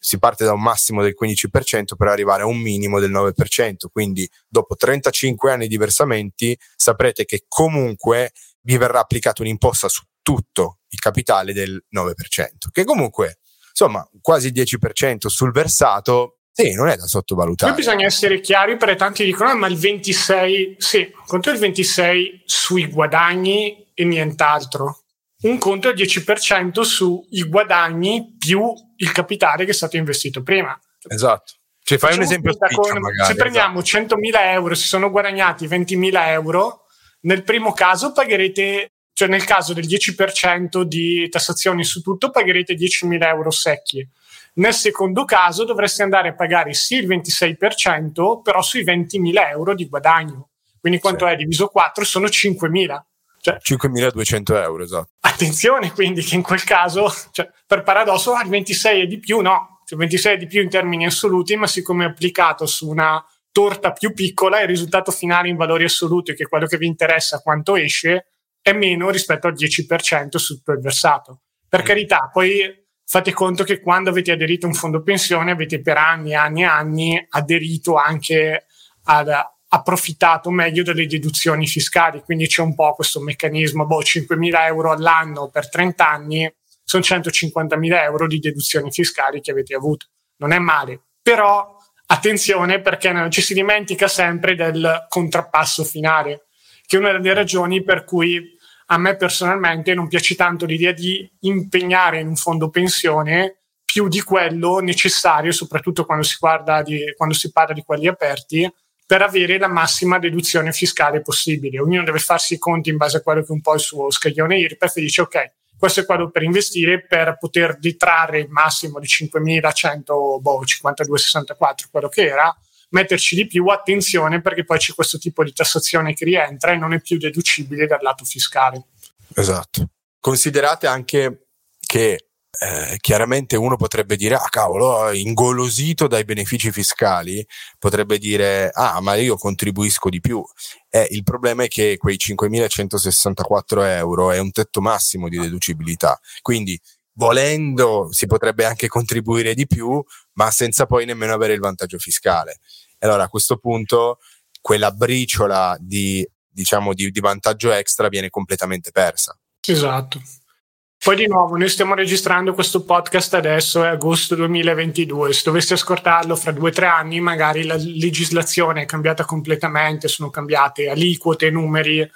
si parte da un massimo del 15% per arrivare a un minimo del 9%, quindi dopo 35 anni di versamenti saprete che comunque vi verrà applicata un'imposta su tutto il capitale del 9%, che comunque insomma quasi il 10% sul versato sì, non è da sottovalutare. Qui bisogna essere chiari perché tanti dicono, ah, ma il 26, sì, conto il 26 sui guadagni e nient'altro un conto al 10% sui guadagni più il capitale che è stato investito prima. Esatto. Cioè, fai un esempio spiccio, con, magari, Se prendiamo esatto. 100.000 euro, si sono guadagnati 20.000 euro, nel primo caso pagherete, cioè nel caso del 10% di tassazioni su tutto, pagherete 10.000 euro secchi. Nel secondo caso dovreste andare a pagare sì il 26%, però sui 20.000 euro di guadagno. Quindi quanto sì. è diviso 4 sono 5.000. Cioè, 5.200 euro, esatto. Attenzione quindi che in quel caso, cioè, per paradosso, ah, il 26 è di più, no, il 26 è di più in termini assoluti, ma siccome è applicato su una torta più piccola, il risultato finale in valori assoluti, che è quello che vi interessa quanto esce, è meno rispetto al 10% su tutto il versato. Per mm. carità, poi fate conto che quando avete aderito a un fondo pensione avete per anni e anni e anni aderito anche ad, approfittato meglio delle deduzioni fiscali, quindi c'è un po' questo meccanismo, boh, 5.000 euro all'anno per 30 anni sono 150.000 euro di deduzioni fiscali che avete avuto. Non è male, però attenzione perché ci si dimentica sempre del contrappasso finale, che è una delle ragioni per cui a me personalmente non piace tanto l'idea di impegnare in un fondo pensione più di quello necessario, soprattutto quando si, di, quando si parla di quelli aperti, per avere la massima deduzione fiscale possibile. Ognuno deve farsi i conti in base a quello che è un po' il suo scaglione IRPEF e dice ok, questo è quello per investire per poter detrarre il massimo di 5.100, boh, 52,64, quello che era, metterci di più attenzione perché poi c'è questo tipo di tassazione che rientra e non è più deducibile dal lato fiscale. Esatto. Considerate anche che eh, chiaramente uno potrebbe dire, ah cavolo, ingolosito dai benefici fiscali, potrebbe dire, ah ma io contribuisco di più. Eh, il problema è che quei 5.164 euro è un tetto massimo di deducibilità, quindi volendo si potrebbe anche contribuire di più, ma senza poi nemmeno avere il vantaggio fiscale. Allora a questo punto quella briciola di, diciamo, di, di vantaggio extra viene completamente persa. Esatto. Poi di nuovo, noi stiamo registrando questo podcast adesso, è agosto 2022, se dovessi ascoltarlo fra due o tre anni magari la legislazione è cambiata completamente, sono cambiate aliquote, numeri,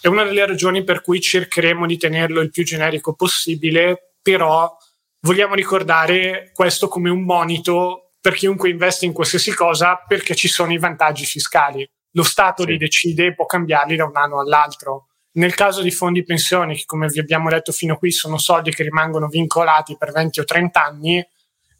è una delle ragioni per cui cercheremo di tenerlo il più generico possibile, però vogliamo ricordare questo come un monito per chiunque investe in qualsiasi cosa perché ci sono i vantaggi fiscali. Lo Stato sì. li decide e può cambiarli da un anno all'altro nel caso di fondi pensioni, che come vi abbiamo detto fino a qui sono soldi che rimangono vincolati per 20 o 30 anni,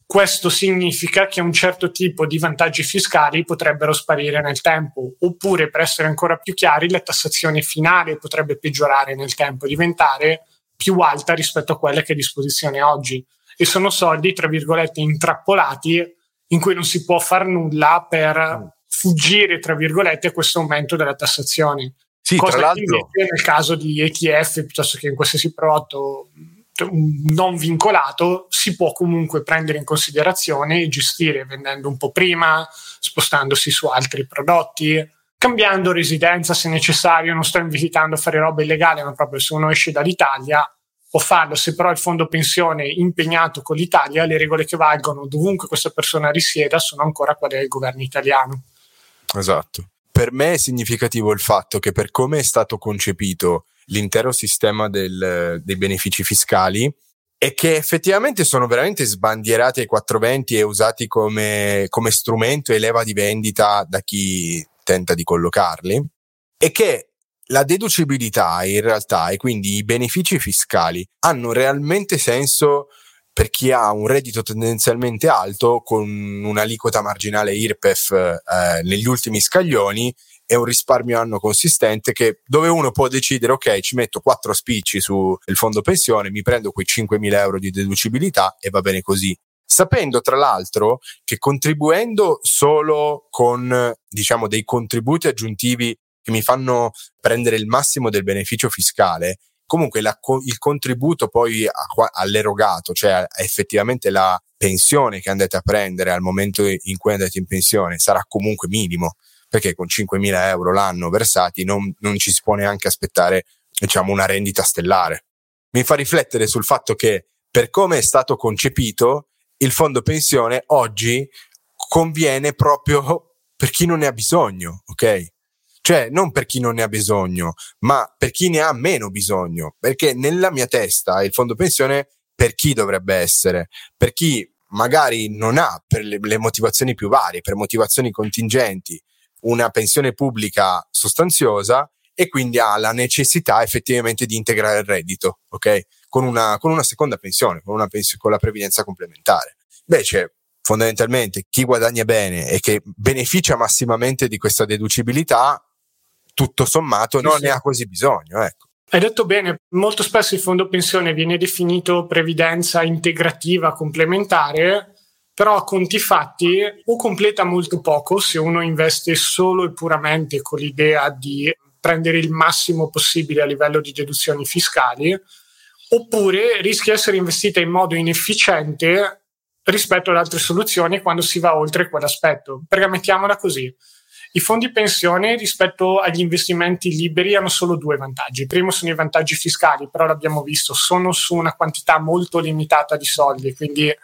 questo significa che un certo tipo di vantaggi fiscali potrebbero sparire nel tempo, oppure per essere ancora più chiari, la tassazione finale potrebbe peggiorare nel tempo, diventare più alta rispetto a quelle che è a disposizione oggi. E sono soldi, tra virgolette, intrappolati in cui non si può fare nulla per fuggire, tra virgolette, a questo aumento della tassazione. Sì, Cosa tra l'altro... nel caso di ETF piuttosto che in qualsiasi prodotto non vincolato si può comunque prendere in considerazione e gestire vendendo un po' prima, spostandosi su altri prodotti, cambiando residenza se necessario. Non sto invitando a fare roba illegale, ma proprio se uno esce dall'Italia può farlo. Se però il fondo pensione è impegnato con l'Italia, le regole che valgono dovunque questa persona risieda sono ancora quelle del governo italiano. Esatto per me è significativo il fatto che per come è stato concepito l'intero sistema del, dei benefici fiscali e che effettivamente sono veramente sbandierati ai 420 e usati come, come strumento e leva di vendita da chi tenta di collocarli e che la deducibilità in realtà e quindi i benefici fiscali hanno realmente senso per chi ha un reddito tendenzialmente alto con un'aliquota marginale IRPEF eh, negli ultimi scaglioni e un risparmio anno consistente che, dove uno può decidere ok ci metto quattro spicci sul fondo pensione mi prendo quei 5.000 euro di deducibilità e va bene così. Sapendo tra l'altro che contribuendo solo con diciamo dei contributi aggiuntivi che mi fanno prendere il massimo del beneficio fiscale comunque la, il contributo poi all'erogato, cioè effettivamente la pensione che andate a prendere al momento in cui andate in pensione sarà comunque minimo, perché con 5.000 euro l'anno versati non, non ci si può neanche aspettare diciamo una rendita stellare. Mi fa riflettere sul fatto che per come è stato concepito il fondo pensione oggi conviene proprio per chi non ne ha bisogno, ok? Cioè, non per chi non ne ha bisogno, ma per chi ne ha meno bisogno. Perché nella mia testa il fondo pensione per chi dovrebbe essere? Per chi magari non ha, per le, le motivazioni più varie, per motivazioni contingenti, una pensione pubblica sostanziosa e quindi ha la necessità effettivamente di integrare il reddito, ok? Con una, con una seconda pensione, con, una pens- con la previdenza complementare. Invece, fondamentalmente, chi guadagna bene e che beneficia massimamente di questa deducibilità tutto sommato non sì. ne ha così bisogno. Ecco. Hai detto bene, molto spesso il fondo pensione viene definito previdenza integrativa complementare, però a conti fatti o completa molto poco se uno investe solo e puramente con l'idea di prendere il massimo possibile a livello di deduzioni fiscali, oppure rischia di essere investita in modo inefficiente rispetto ad altre soluzioni quando si va oltre quell'aspetto. Perché mettiamola così, i fondi pensione rispetto agli investimenti liberi hanno solo due vantaggi. Il primo sono i vantaggi fiscali, però l'abbiamo visto, sono su una quantità molto limitata di soldi, quindi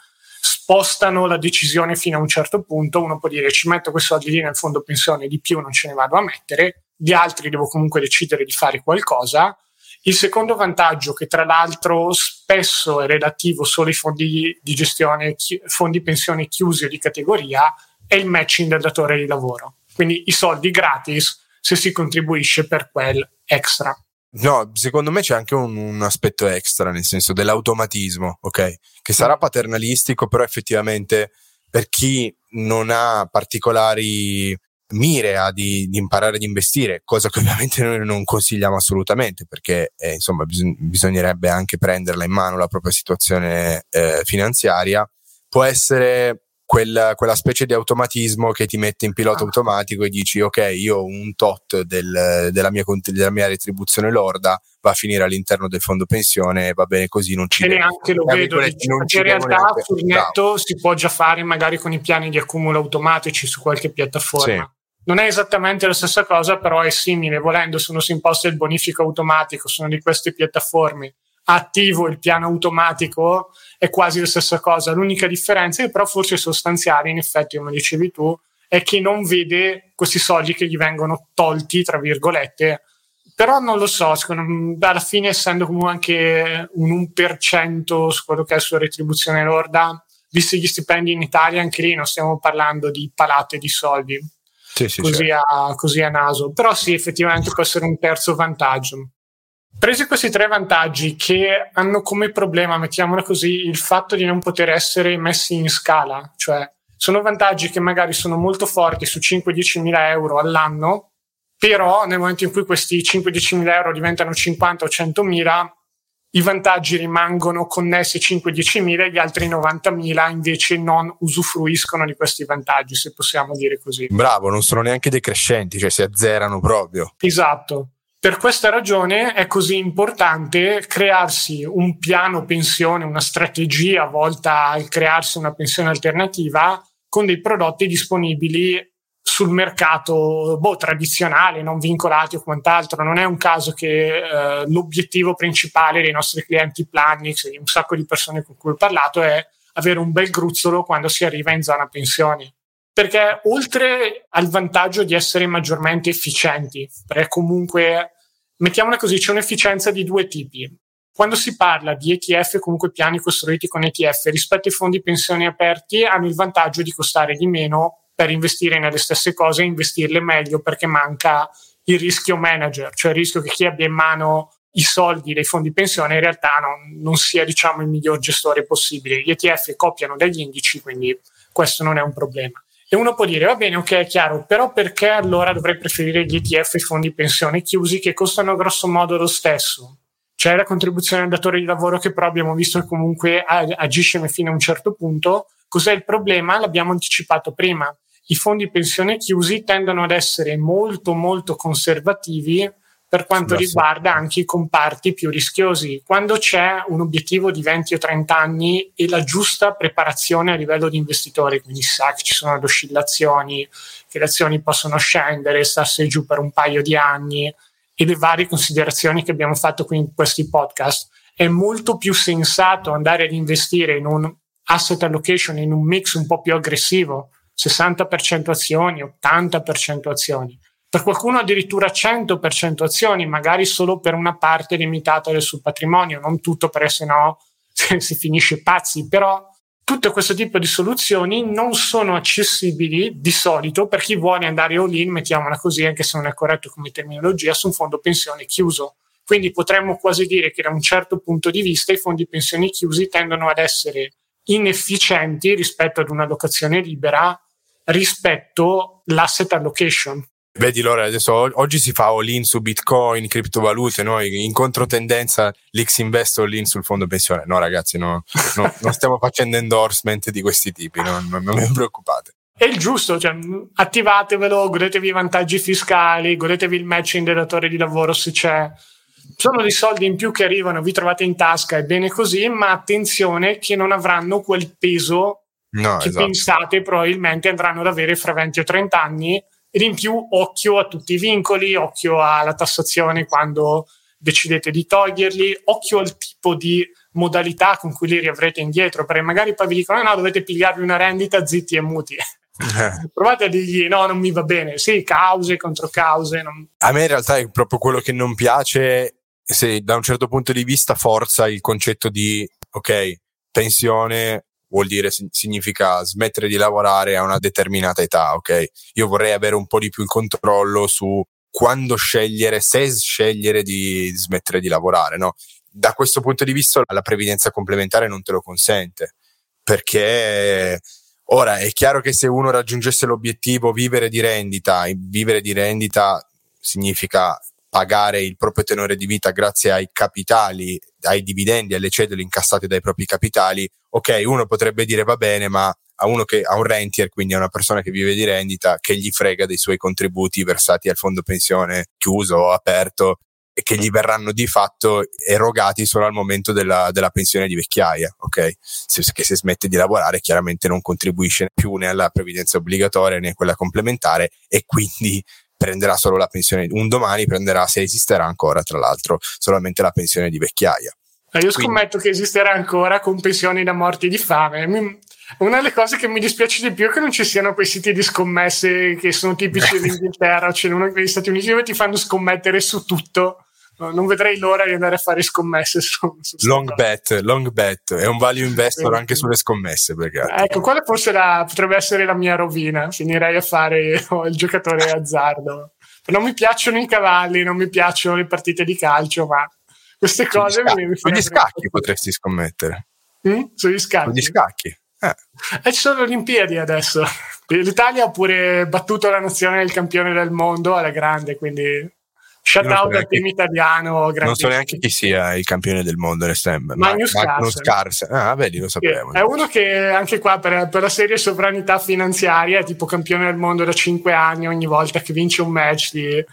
spostano la decisione fino a un certo punto. Uno può dire ci metto quei soldi lì nel fondo pensione, di più non ce ne vado a mettere, gli altri devo comunque decidere di fare qualcosa. Il secondo vantaggio, che tra l'altro spesso è relativo solo ai fondi di gestione, fondi pensione chiusi o di categoria, è il matching del datore di lavoro. Quindi i soldi gratis se si contribuisce per quel extra. No, secondo me c'è anche un, un, aspetto extra, nel senso dell'automatismo, ok? Che sarà mm. paternalistico, però effettivamente per chi non ha particolari mire a di, di imparare ad investire, cosa che ovviamente noi non consigliamo assolutamente, perché eh, insomma bis- bisognerebbe anche prenderla in mano la propria situazione eh, finanziaria, può essere quella, quella, specie di automatismo che ti mette in pilota ah. automatico e dici ok io un tot del, della, mia, della, mia, retribuzione lorda va a finire all'interno del fondo pensione va bene così non ci e neanche lo vedo in realtà sul netto si può già fare magari con i piani di accumulo automatici su qualche piattaforma sì. Non è esattamente la stessa cosa, però è simile. Volendo, se uno si imposta il bonifico automatico su una di queste piattaforme attivo il piano automatico è quasi la stessa cosa. L'unica differenza, che però forse sostanziale, in effetti, come dicevi tu, è che non vede questi soldi che gli vengono tolti, tra virgolette. Però non lo so, secondo me, alla fine, essendo comunque anche un 1% su quello che è la sua retribuzione lorda, visto gli stipendi in Italia, anche lì non stiamo parlando di palate di soldi. Sì, sì, così, certo. a, così a naso. Però sì, effettivamente può essere un terzo vantaggio. Presi questi tre vantaggi che hanno come problema, mettiamola così, il fatto di non poter essere messi in scala, cioè sono vantaggi che magari sono molto forti su 5-10 mila euro all'anno, però nel momento in cui questi 5-10 mila euro diventano 50 o 100 mila, i vantaggi rimangono connessi 5-10 mila e gli altri 90 mila invece non usufruiscono di questi vantaggi, se possiamo dire così. Bravo, non sono neanche decrescenti, cioè si azzerano proprio. Esatto. Per questa ragione è così importante crearsi un piano pensione, una strategia volta a crearsi una pensione alternativa con dei prodotti disponibili sul mercato boh, tradizionale, non vincolati o quant'altro. Non è un caso che eh, l'obiettivo principale dei nostri clienti Planix e un sacco di persone con cui ho parlato è avere un bel gruzzolo quando si arriva in zona pensioni. Perché oltre al vantaggio di essere maggiormente efficienti, perché comunque, mettiamola così, c'è un'efficienza di due tipi. Quando si parla di ETF, comunque piani costruiti con ETF, rispetto ai fondi pensioni aperti, hanno il vantaggio di costare di meno per investire nelle stesse cose e investirle meglio perché manca il rischio manager, cioè il rischio che chi abbia in mano i soldi dei fondi pensione in realtà non, non sia diciamo, il miglior gestore possibile. Gli ETF copiano dagli indici, quindi questo non è un problema. E uno può dire, va bene, ok, è chiaro, però perché allora dovrei preferire gli ETF e i fondi pensione chiusi che costano grosso modo lo stesso? C'è la contribuzione al datore di lavoro che però abbiamo visto che comunque agisce fino a un certo punto. Cos'è il problema? L'abbiamo anticipato prima i fondi pensione chiusi tendono ad essere molto molto conservativi per quanto Grazie. riguarda anche i comparti più rischiosi. Quando c'è un obiettivo di 20 o 30 anni e la giusta preparazione a livello di investitore, quindi sa che ci sono le oscillazioni, che le azioni possono scendere, starsi giù per un paio di anni e le varie considerazioni che abbiamo fatto qui in questi podcast, è molto più sensato andare ad investire in un asset allocation, in un mix un po' più aggressivo 60% azioni, 80% azioni. Per qualcuno addirittura 100% azioni, magari solo per una parte limitata del suo patrimonio, non tutto perché sennò (laughs) si finisce pazzi, però tutto questo tipo di soluzioni non sono accessibili di solito per chi vuole andare all in, mettiamola così, anche se non è corretto come terminologia, su un fondo pensione chiuso. Quindi potremmo quasi dire che da un certo punto di vista i fondi pensioni chiusi tendono ad essere inefficienti rispetto ad una locazione libera rispetto all'asset allocation. Vedi Lore, adesso oggi si fa all-in su Bitcoin, criptovalute, noi in controtendenza l'X Invest all-in sul fondo pensione. No ragazzi, no, no, (laughs) non stiamo facendo endorsement di questi tipi, no, non, non vi preoccupate. È il giusto, cioè, attivatevelo, godetevi i vantaggi fiscali, godetevi il matching del datore di lavoro se c'è. Sono dei soldi in più che arrivano, vi trovate in tasca, è bene così, ma attenzione che non avranno quel peso no, che esatto. pensate probabilmente andranno ad avere fra 20 o 30 anni ed in più occhio a tutti i vincoli, occhio alla tassazione quando decidete di toglierli, occhio al tipo di modalità con cui li riavrete indietro, perché magari poi vi dicono no, no dovete pigliarvi una rendita zitti e muti. Eh. (laughs) Provate a dirgli no, non mi va bene. Sì, cause contro cause. Non... A me in realtà è proprio quello che non piace se da un certo punto di vista forza il concetto di ok, pensione vuol dire significa smettere di lavorare a una determinata età, ok? Io vorrei avere un po' di più il controllo su quando scegliere, se scegliere di smettere di lavorare, no? Da questo punto di vista la previdenza complementare non te lo consente, perché ora è chiaro che se uno raggiungesse l'obiettivo vivere di rendita, vivere di rendita significa pagare il proprio tenore di vita grazie ai capitali, ai dividendi, alle cedole incassate dai propri capitali, ok, uno potrebbe dire va bene, ma a uno che ha un rentier, quindi a una persona che vive di rendita, che gli frega dei suoi contributi versati al fondo pensione chiuso o aperto e che gli verranno di fatto erogati solo al momento della, della pensione di vecchiaia, ok? Se, che se smette di lavorare chiaramente non contribuisce più né alla previdenza obbligatoria né a quella complementare e quindi prenderà solo la pensione, un domani prenderà, se esisterà ancora tra l'altro, solamente la pensione di vecchiaia. Eh, io scommetto Quindi. che esisterà ancora con pensioni da morti di fame. Una delle cose che mi dispiace di più è che non ci siano quei siti di scommesse che sono tipici (laughs) dell'Inghilterra, cioè uno degli Stati Uniti dove ti fanno scommettere su tutto. non vedrei l'ora di andare a fare scommesse su, su long bet, long bet, è un value investor anche sulle scommesse. Perché... Ecco, quella forse la, potrebbe essere la mia rovina. Finirei a fare (laughs) oh, il giocatore azzardo. Non mi piacciono i cavalli, non mi piacciono le partite di calcio, ma queste cose mi, mi Sugli scacchi potresti scommettere. Mm? Sugli scacchi? Sugli scacchi. Eh. E ci sono le Olimpiadi adesso. L'Italia ha pure battuto la nazione del campione del mondo alla grande, quindi shout out al team italiano. Non so neanche chi sia il campione del mondo. Magnus, Magnus Carlsen. Ah, vedi, lo sapevo. È uno che anche qua per, per, la serie sovranità finanziaria è tipo campione del mondo da 5 anni ogni volta che vince un match di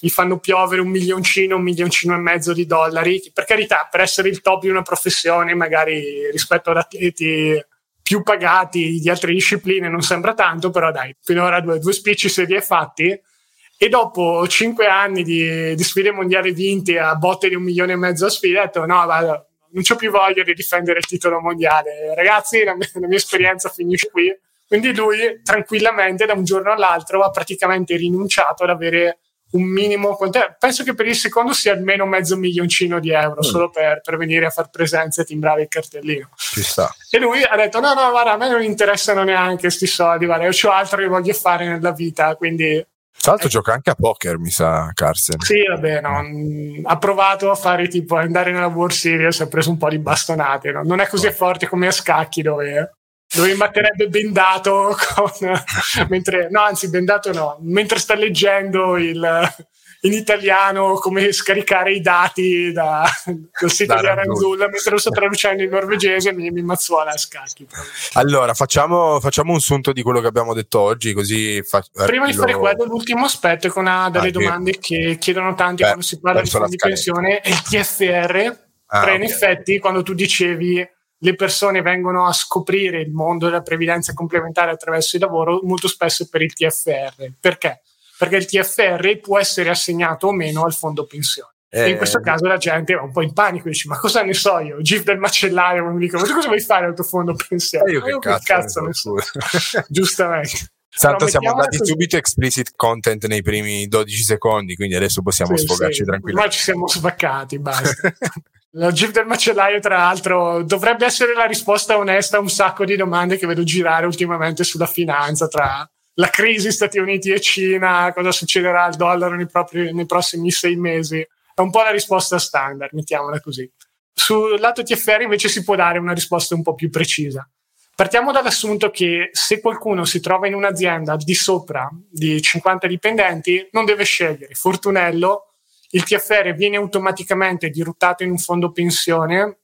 gli fanno piovere un milioncino, un milioncino e mezzo di dollari. Per carità, per essere il top di una professione, magari rispetto ad atleti più pagati di altre discipline non sembra tanto, però dai, finora due, due spicci se li hai fatti. E dopo cinque anni di, di sfide mondiali vinte a botte di un milione e mezzo a sfida, ho detto no, vado, non ho più voglia di difendere il titolo mondiale. Ragazzi, la mia, la mia esperienza finisce qui. Quindi lui tranquillamente da un giorno all'altro ha praticamente rinunciato ad avere un minimo, penso che per il secondo sia almeno mezzo milioncino di euro mm. solo per, per, venire a far presenza e timbrare il cartellino. Ci sta. E lui ha detto: No, no, guarda, a me non interessano neanche questi soldi, guarda, io ho altro che voglio fare nella vita, quindi. Tra l'altro, gioca anche a poker, mi sa, Carsten. Sì, vabbè, no, mm, ha provato a fare tipo andare nella World Series, ha preso un po' di bastonate. No? Non è così oh. forte come a scacchi, dove dove mi batterebbe bendato con, (laughs) mentre, no anzi bendato no mentre sta leggendo il, in italiano come scaricare i dati da, dal sito da di Aranzulla mentre lo sto traducendo in norvegese mi, mi mazzuola a scacchi. Allora facciamo, facciamo, un sunto di quello che abbiamo detto oggi così fa, prima di fare quello l'ultimo aspetto con una delle ah, domande che chiedono tanti Beh, quando si parla di fondi di pensione è il TFR ah, okay. in effetti quando tu dicevi le persone vengono a scoprire il mondo della previdenza complementare attraverso il lavoro molto spesso per il TFR. Perché? Perché il TFR può essere assegnato o meno al fondo pensione. Eh, in questo caso la gente va un po' in panico dice ma cosa ne so io, GIF del macellaio mi dico ma cosa vuoi fare al tuo fondo pensione? Eh, io, io che, cazzo, cazzo ne so, (laughs) giustamente Tanto siamo andati così. subito explicit content nei primi 12 secondi, quindi adesso possiamo sì, sfogarci sì. tranquillamente. Ma ci siamo svaccati, basta. (laughs) La GIF del macellaio, tra l'altro, dovrebbe essere la risposta onesta a un sacco di domande che vedo girare ultimamente sulla finanza, tra la crisi Stati Uniti e Cina, cosa succederà al dollaro nei, propri, nei prossimi sei mesi. È un po' la risposta standard, mettiamola così. Sul lato TFR invece si può dare una risposta un po' più precisa. Partiamo dall'assunto che se qualcuno si trova in un'azienda di sopra di 50 dipendenti, non deve scegliere fortunello il TFR viene automaticamente dirottato in un fondo pensione.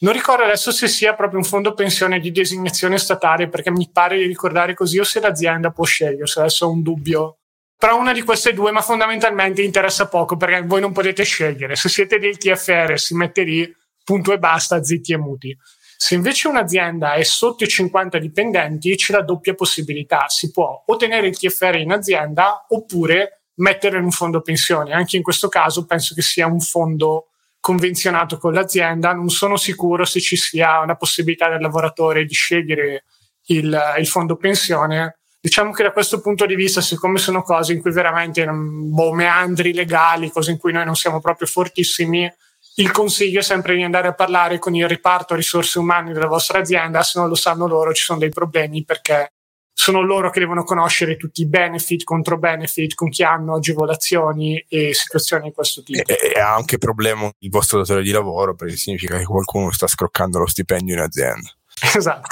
Non ricordo adesso se sia proprio un fondo pensione di designazione statale, perché mi pare di ricordare così, o se l'azienda può scegliere, se adesso ho un dubbio. Però una di queste due, ma fondamentalmente interessa poco, perché voi non potete scegliere. Se siete del TFR si mette lì, punto e basta, zitti e muti. Se invece un'azienda è sotto i 50 dipendenti, c'è la doppia possibilità. Si può ottenere il TFR in azienda oppure mettere in un fondo pensione. Anche in questo caso penso che sia un fondo convenzionato con l'azienda. Non sono sicuro se ci sia una possibilità del lavoratore di scegliere il, il fondo pensione. Diciamo che da questo punto di vista, siccome sono cose in cui veramente boh, meandri legali, cose in cui noi non siamo proprio fortissimi, il consiglio è sempre di andare a parlare con il riparto risorse umane della vostra azienda. Se non lo sanno loro, ci sono dei problemi perché sono loro che devono conoscere tutti i benefit, contro benefit, con chi hanno agevolazioni e situazioni di questo tipo. E, ha anche problema il vostro datore di lavoro perché significa che qualcuno sta scroccando lo stipendio in azienda. (laughs) Esatto.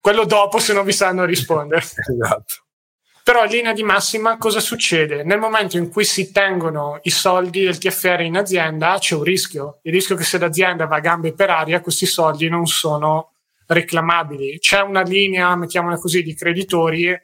Quello dopo se non vi sanno rispondere. (laughs) esatto. Però in linea di massima cosa succede? Nel momento in cui si tengono i soldi del TFR in azienda c'è un rischio. Il rischio che se l'azienda va a gambe per aria questi soldi non sono reclamabili. C'è una linea, mettiamola così, di creditori.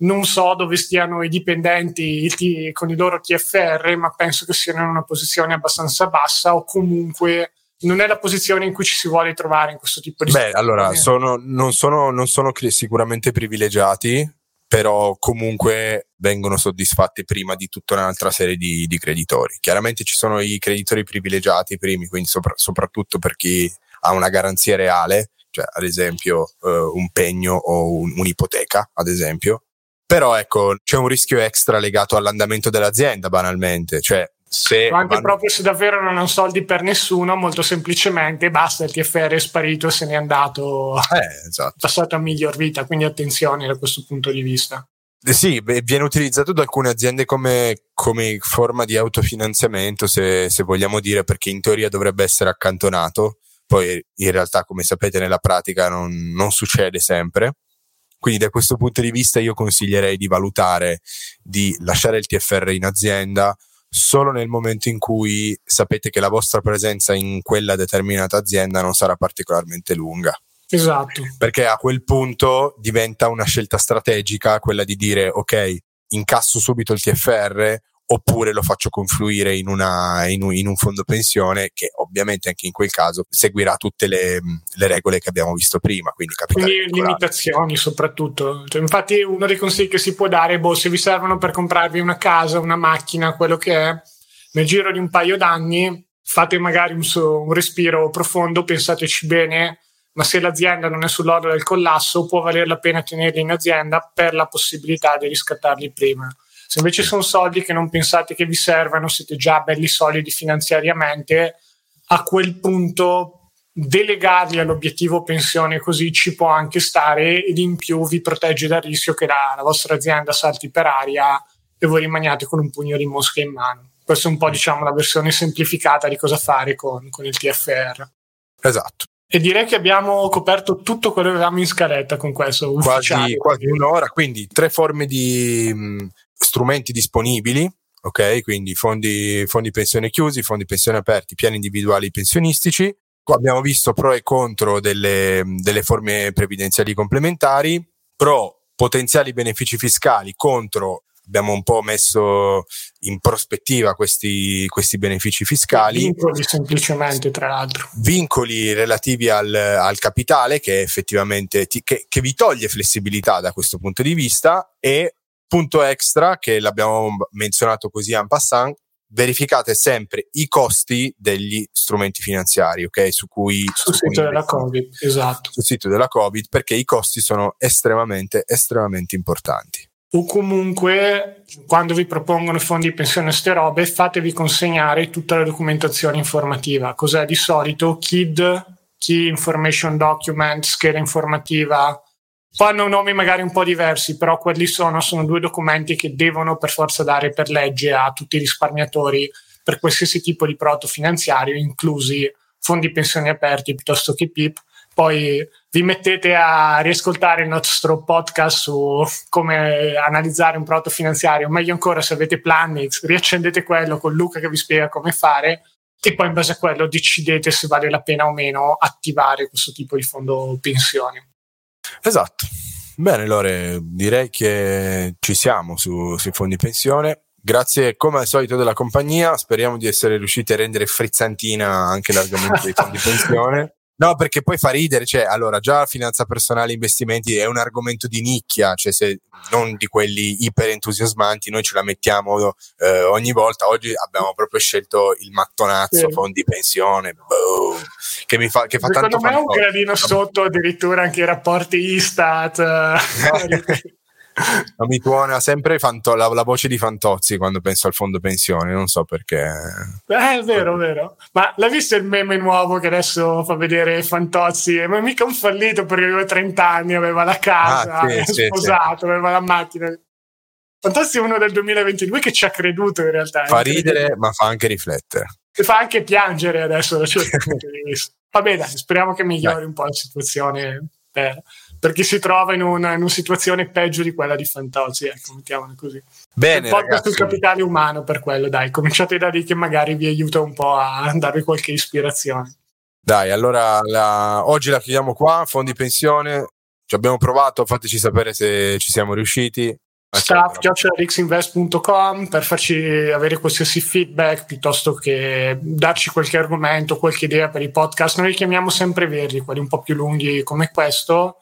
Non so dove stiano i dipendenti con i loro TFR, ma penso che siano in una posizione abbastanza bassa o comunque non è la posizione in cui ci si vuole trovare in questo tipo di Beh, allora, sono, non, sono, non sono sicuramente privilegiati, però comunque vengono soddisfatti prima di tutta un'altra serie di, di creditori. Chiaramente ci sono i creditori privilegiati primi, quindi sopra, soprattutto per chi ha una garanzia reale, cioè ad esempio uh, un pegno o un, un'ipoteca, ad esempio. Però ecco, c'è un rischio extra legato all'andamento dell'azienda, banalmente, cioè se anche vanno... proprio se davvero non hanno soldi per nessuno, molto semplicemente basta il TFR è sparito e se n'è andato, eh, esatto. passato a miglior vita. Quindi attenzione da questo punto di vista. Eh sì, viene utilizzato da alcune aziende come, come forma di autofinanziamento, se, se, vogliamo dire, perché in teoria dovrebbe essere accantonato, poi in realtà, come sapete, nella pratica non, non succede sempre. Quindi da questo punto di vista io consiglierei di valutare di lasciare il TFR in azienda solo nel momento in cui sapete che la vostra presenza in quella determinata azienda non sarà particolarmente lunga. Esatto. Perché a quel punto diventa una scelta strategica quella di dire ok, incasso subito il TFR oppure lo faccio confluire in, una, in, un, in, un, fondo pensione che ovviamente anche in quel caso seguirà tutte le, le regole che abbiamo visto prima. Quindi, quindi limitazioni soprattutto. Cioè, infatti uno dei consigli che si può dare è boh, se vi servono per comprarvi una casa, una macchina, quello che è, nel giro di un paio d'anni fate magari un, un respiro profondo, pensateci bene, ma se l'azienda non è sull'orlo del collasso può valere la pena tenerli in azienda per la possibilità di riscattarli prima se invece sono soldi che non pensate che vi servano, siete già belli solidi finanziariamente, a quel punto delegarli all'obiettivo pensione così ci può anche stare ed in più vi protegge dal rischio che la, la vostra azienda salti per aria e voi rimaniate con un pugno di mosche in mano. Questa è un po' diciamo la versione semplificata di cosa fare con, con il TFR. Esatto. E direi che abbiamo coperto tutto quello che avevamo in scaletta con questo. Quasi, quasi un'ora, quindi tre forme di, strumenti disponibili, ok? Quindi fondi, fondi pensione chiusi, fondi pensione aperti, piani individuali pensionistici. Abbiamo visto pro e contro delle, delle forme previdenziali complementari, pro potenziali benefici fiscali, contro abbiamo un po' messo in prospettiva questi, questi benefici fiscali. Vincoli semplicemente, tra l'altro. Vincoli relativi al, al capitale che effettivamente ti, che, che vi toglie flessibilità da questo punto di vista e Punto extra, che l'abbiamo menzionato così en passant, verificate sempre i costi degli strumenti finanziari, ok? Su cui sul su sito cui della Covid, esatto. Sul sito della Covid, perché i costi sono estremamente, estremamente importanti. O comunque, quando vi propongono fondi di pensione ste robe, fatevi consegnare tutta la documentazione informativa. Cos'è di solito? KID, Key Information Document, scheda informativa, poi hanno nomi magari un po' diversi, però quelli sono, sono due documenti che devono per forza dare per legge a tutti i risparmiatori per qualsiasi tipo di prodotto finanziario, inclusi fondi pensioni aperti piuttosto che PIP. Poi vi mettete a riascoltare il nostro podcast su come analizzare un prodotto finanziario, meglio ancora se avete Planix, riaccendete quello con Luca che vi spiega come fare e poi in base a quello decidete se vale la pena o meno attivare questo tipo di fondo pensione. Esatto. Bene, Lore, direi che ci siamo su, sui fondi pensione. Grazie come al solito della compagnia, speriamo di essere riusciti a rendere frizzantina anche l'argomento dei fondi (laughs) pensione. No, perché poi fa ridere, cioè, allora, già finanza personale e investimenti è un argomento di nicchia, cioè se non di quelli iper entusiasmanti, noi ce la mettiamo eh, ogni volta. Oggi abbiamo proprio scelto il mattonazzo sì. fondi pensione, boom, che mi fa, che fa Secondo tanto me è un gradino sotto addirittura anche i rapporti Istat. No. (laughs) (laughs) No, mi tuona sempre Fanto- la, la, voce di Fantozzi quando penso al fondo pensione, non so perché. Eh, è vero, è vero. Ma l'hai visto il meme nuovo che adesso fa vedere Fantozzi? Ma mica un fallito perché aveva 30 anni, aveva la casa, ah, sì, sposato, sì, aveva la macchina. Fantozzi è uno del 2022 che ci ha creduto in realtà. Fa ridere, ma fa anche riflettere. E fa anche piangere adesso (laughs) Vabbè, dai, speriamo che migliori dai. un po' la situazione per per chi si trova in una, in una, situazione peggio di quella di Fantozzi, ecco, mettiamola così. Bene, podcast sul capitale umano per quello, dai, cominciate da lì che magari vi aiuta un po' a darvi qualche ispirazione. Dai, allora la, oggi la chiudiamo qua, fondi pensione, ci abbiamo provato, fateci sapere se ci siamo riusciti. staff.rixinvest.com per farci avere qualsiasi feedback piuttosto che darci qualche argomento, qualche idea per i podcast. Noi li chiamiamo sempre verdi, quelli un po' più lunghi come questo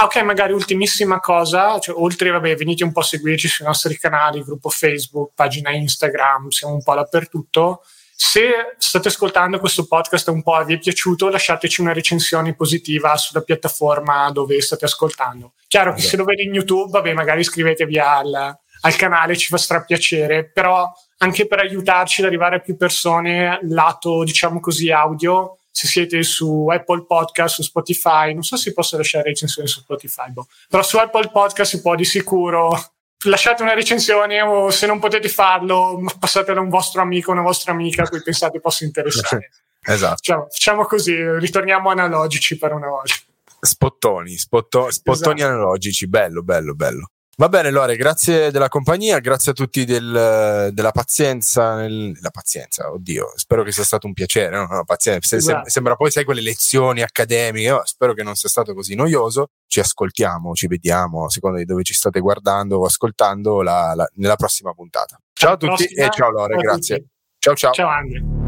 Ah, ok, magari ultimissima cosa, cioè, oltre, vabbè, venite un po' a seguirci sui nostri canali, gruppo Facebook, pagina Instagram, siamo un po' dappertutto. Se state ascoltando questo podcast un po' vi è piaciuto, lasciateci una recensione positiva sulla piattaforma dove state ascoltando. Chiaro che se lo vedi in YouTube, vabbè, magari iscrivetevi al, al canale, ci fa strapiacere, però anche per aiutarci ad arrivare a più persone, lato, diciamo così, audio, se siete su Apple Podcast, su Spotify, non so se posso lasciare recensioni su Spotify, boh. però su Apple Podcast si può di sicuro lasciate una recensione o se non potete farlo passatela a un vostro amico una vostra amica a cui pensate possa interessare. (laughs) esatto. Facciamo, facciamo, così, ritorniamo analogici per una volta. Spottoni, spotto, spottoni esatto. analogici, bello, bello, bello. Va bene, Lore, grazie della compagnia, grazie a tutti del, della pazienza. Nel, la pazienza, oddio, spero che sia stato un piacere. No? No, pazienza, esatto. Sembra poi, sai, quelle lezioni accademiche. Oh, spero che non sia stato così noioso. Ci ascoltiamo, ci vediamo a seconda di dove ci state guardando o ascoltando la, la, nella prossima puntata. Ciao a tutti prossima, e ciao Lore, grazie. Ciao ciao. Ciao Andre.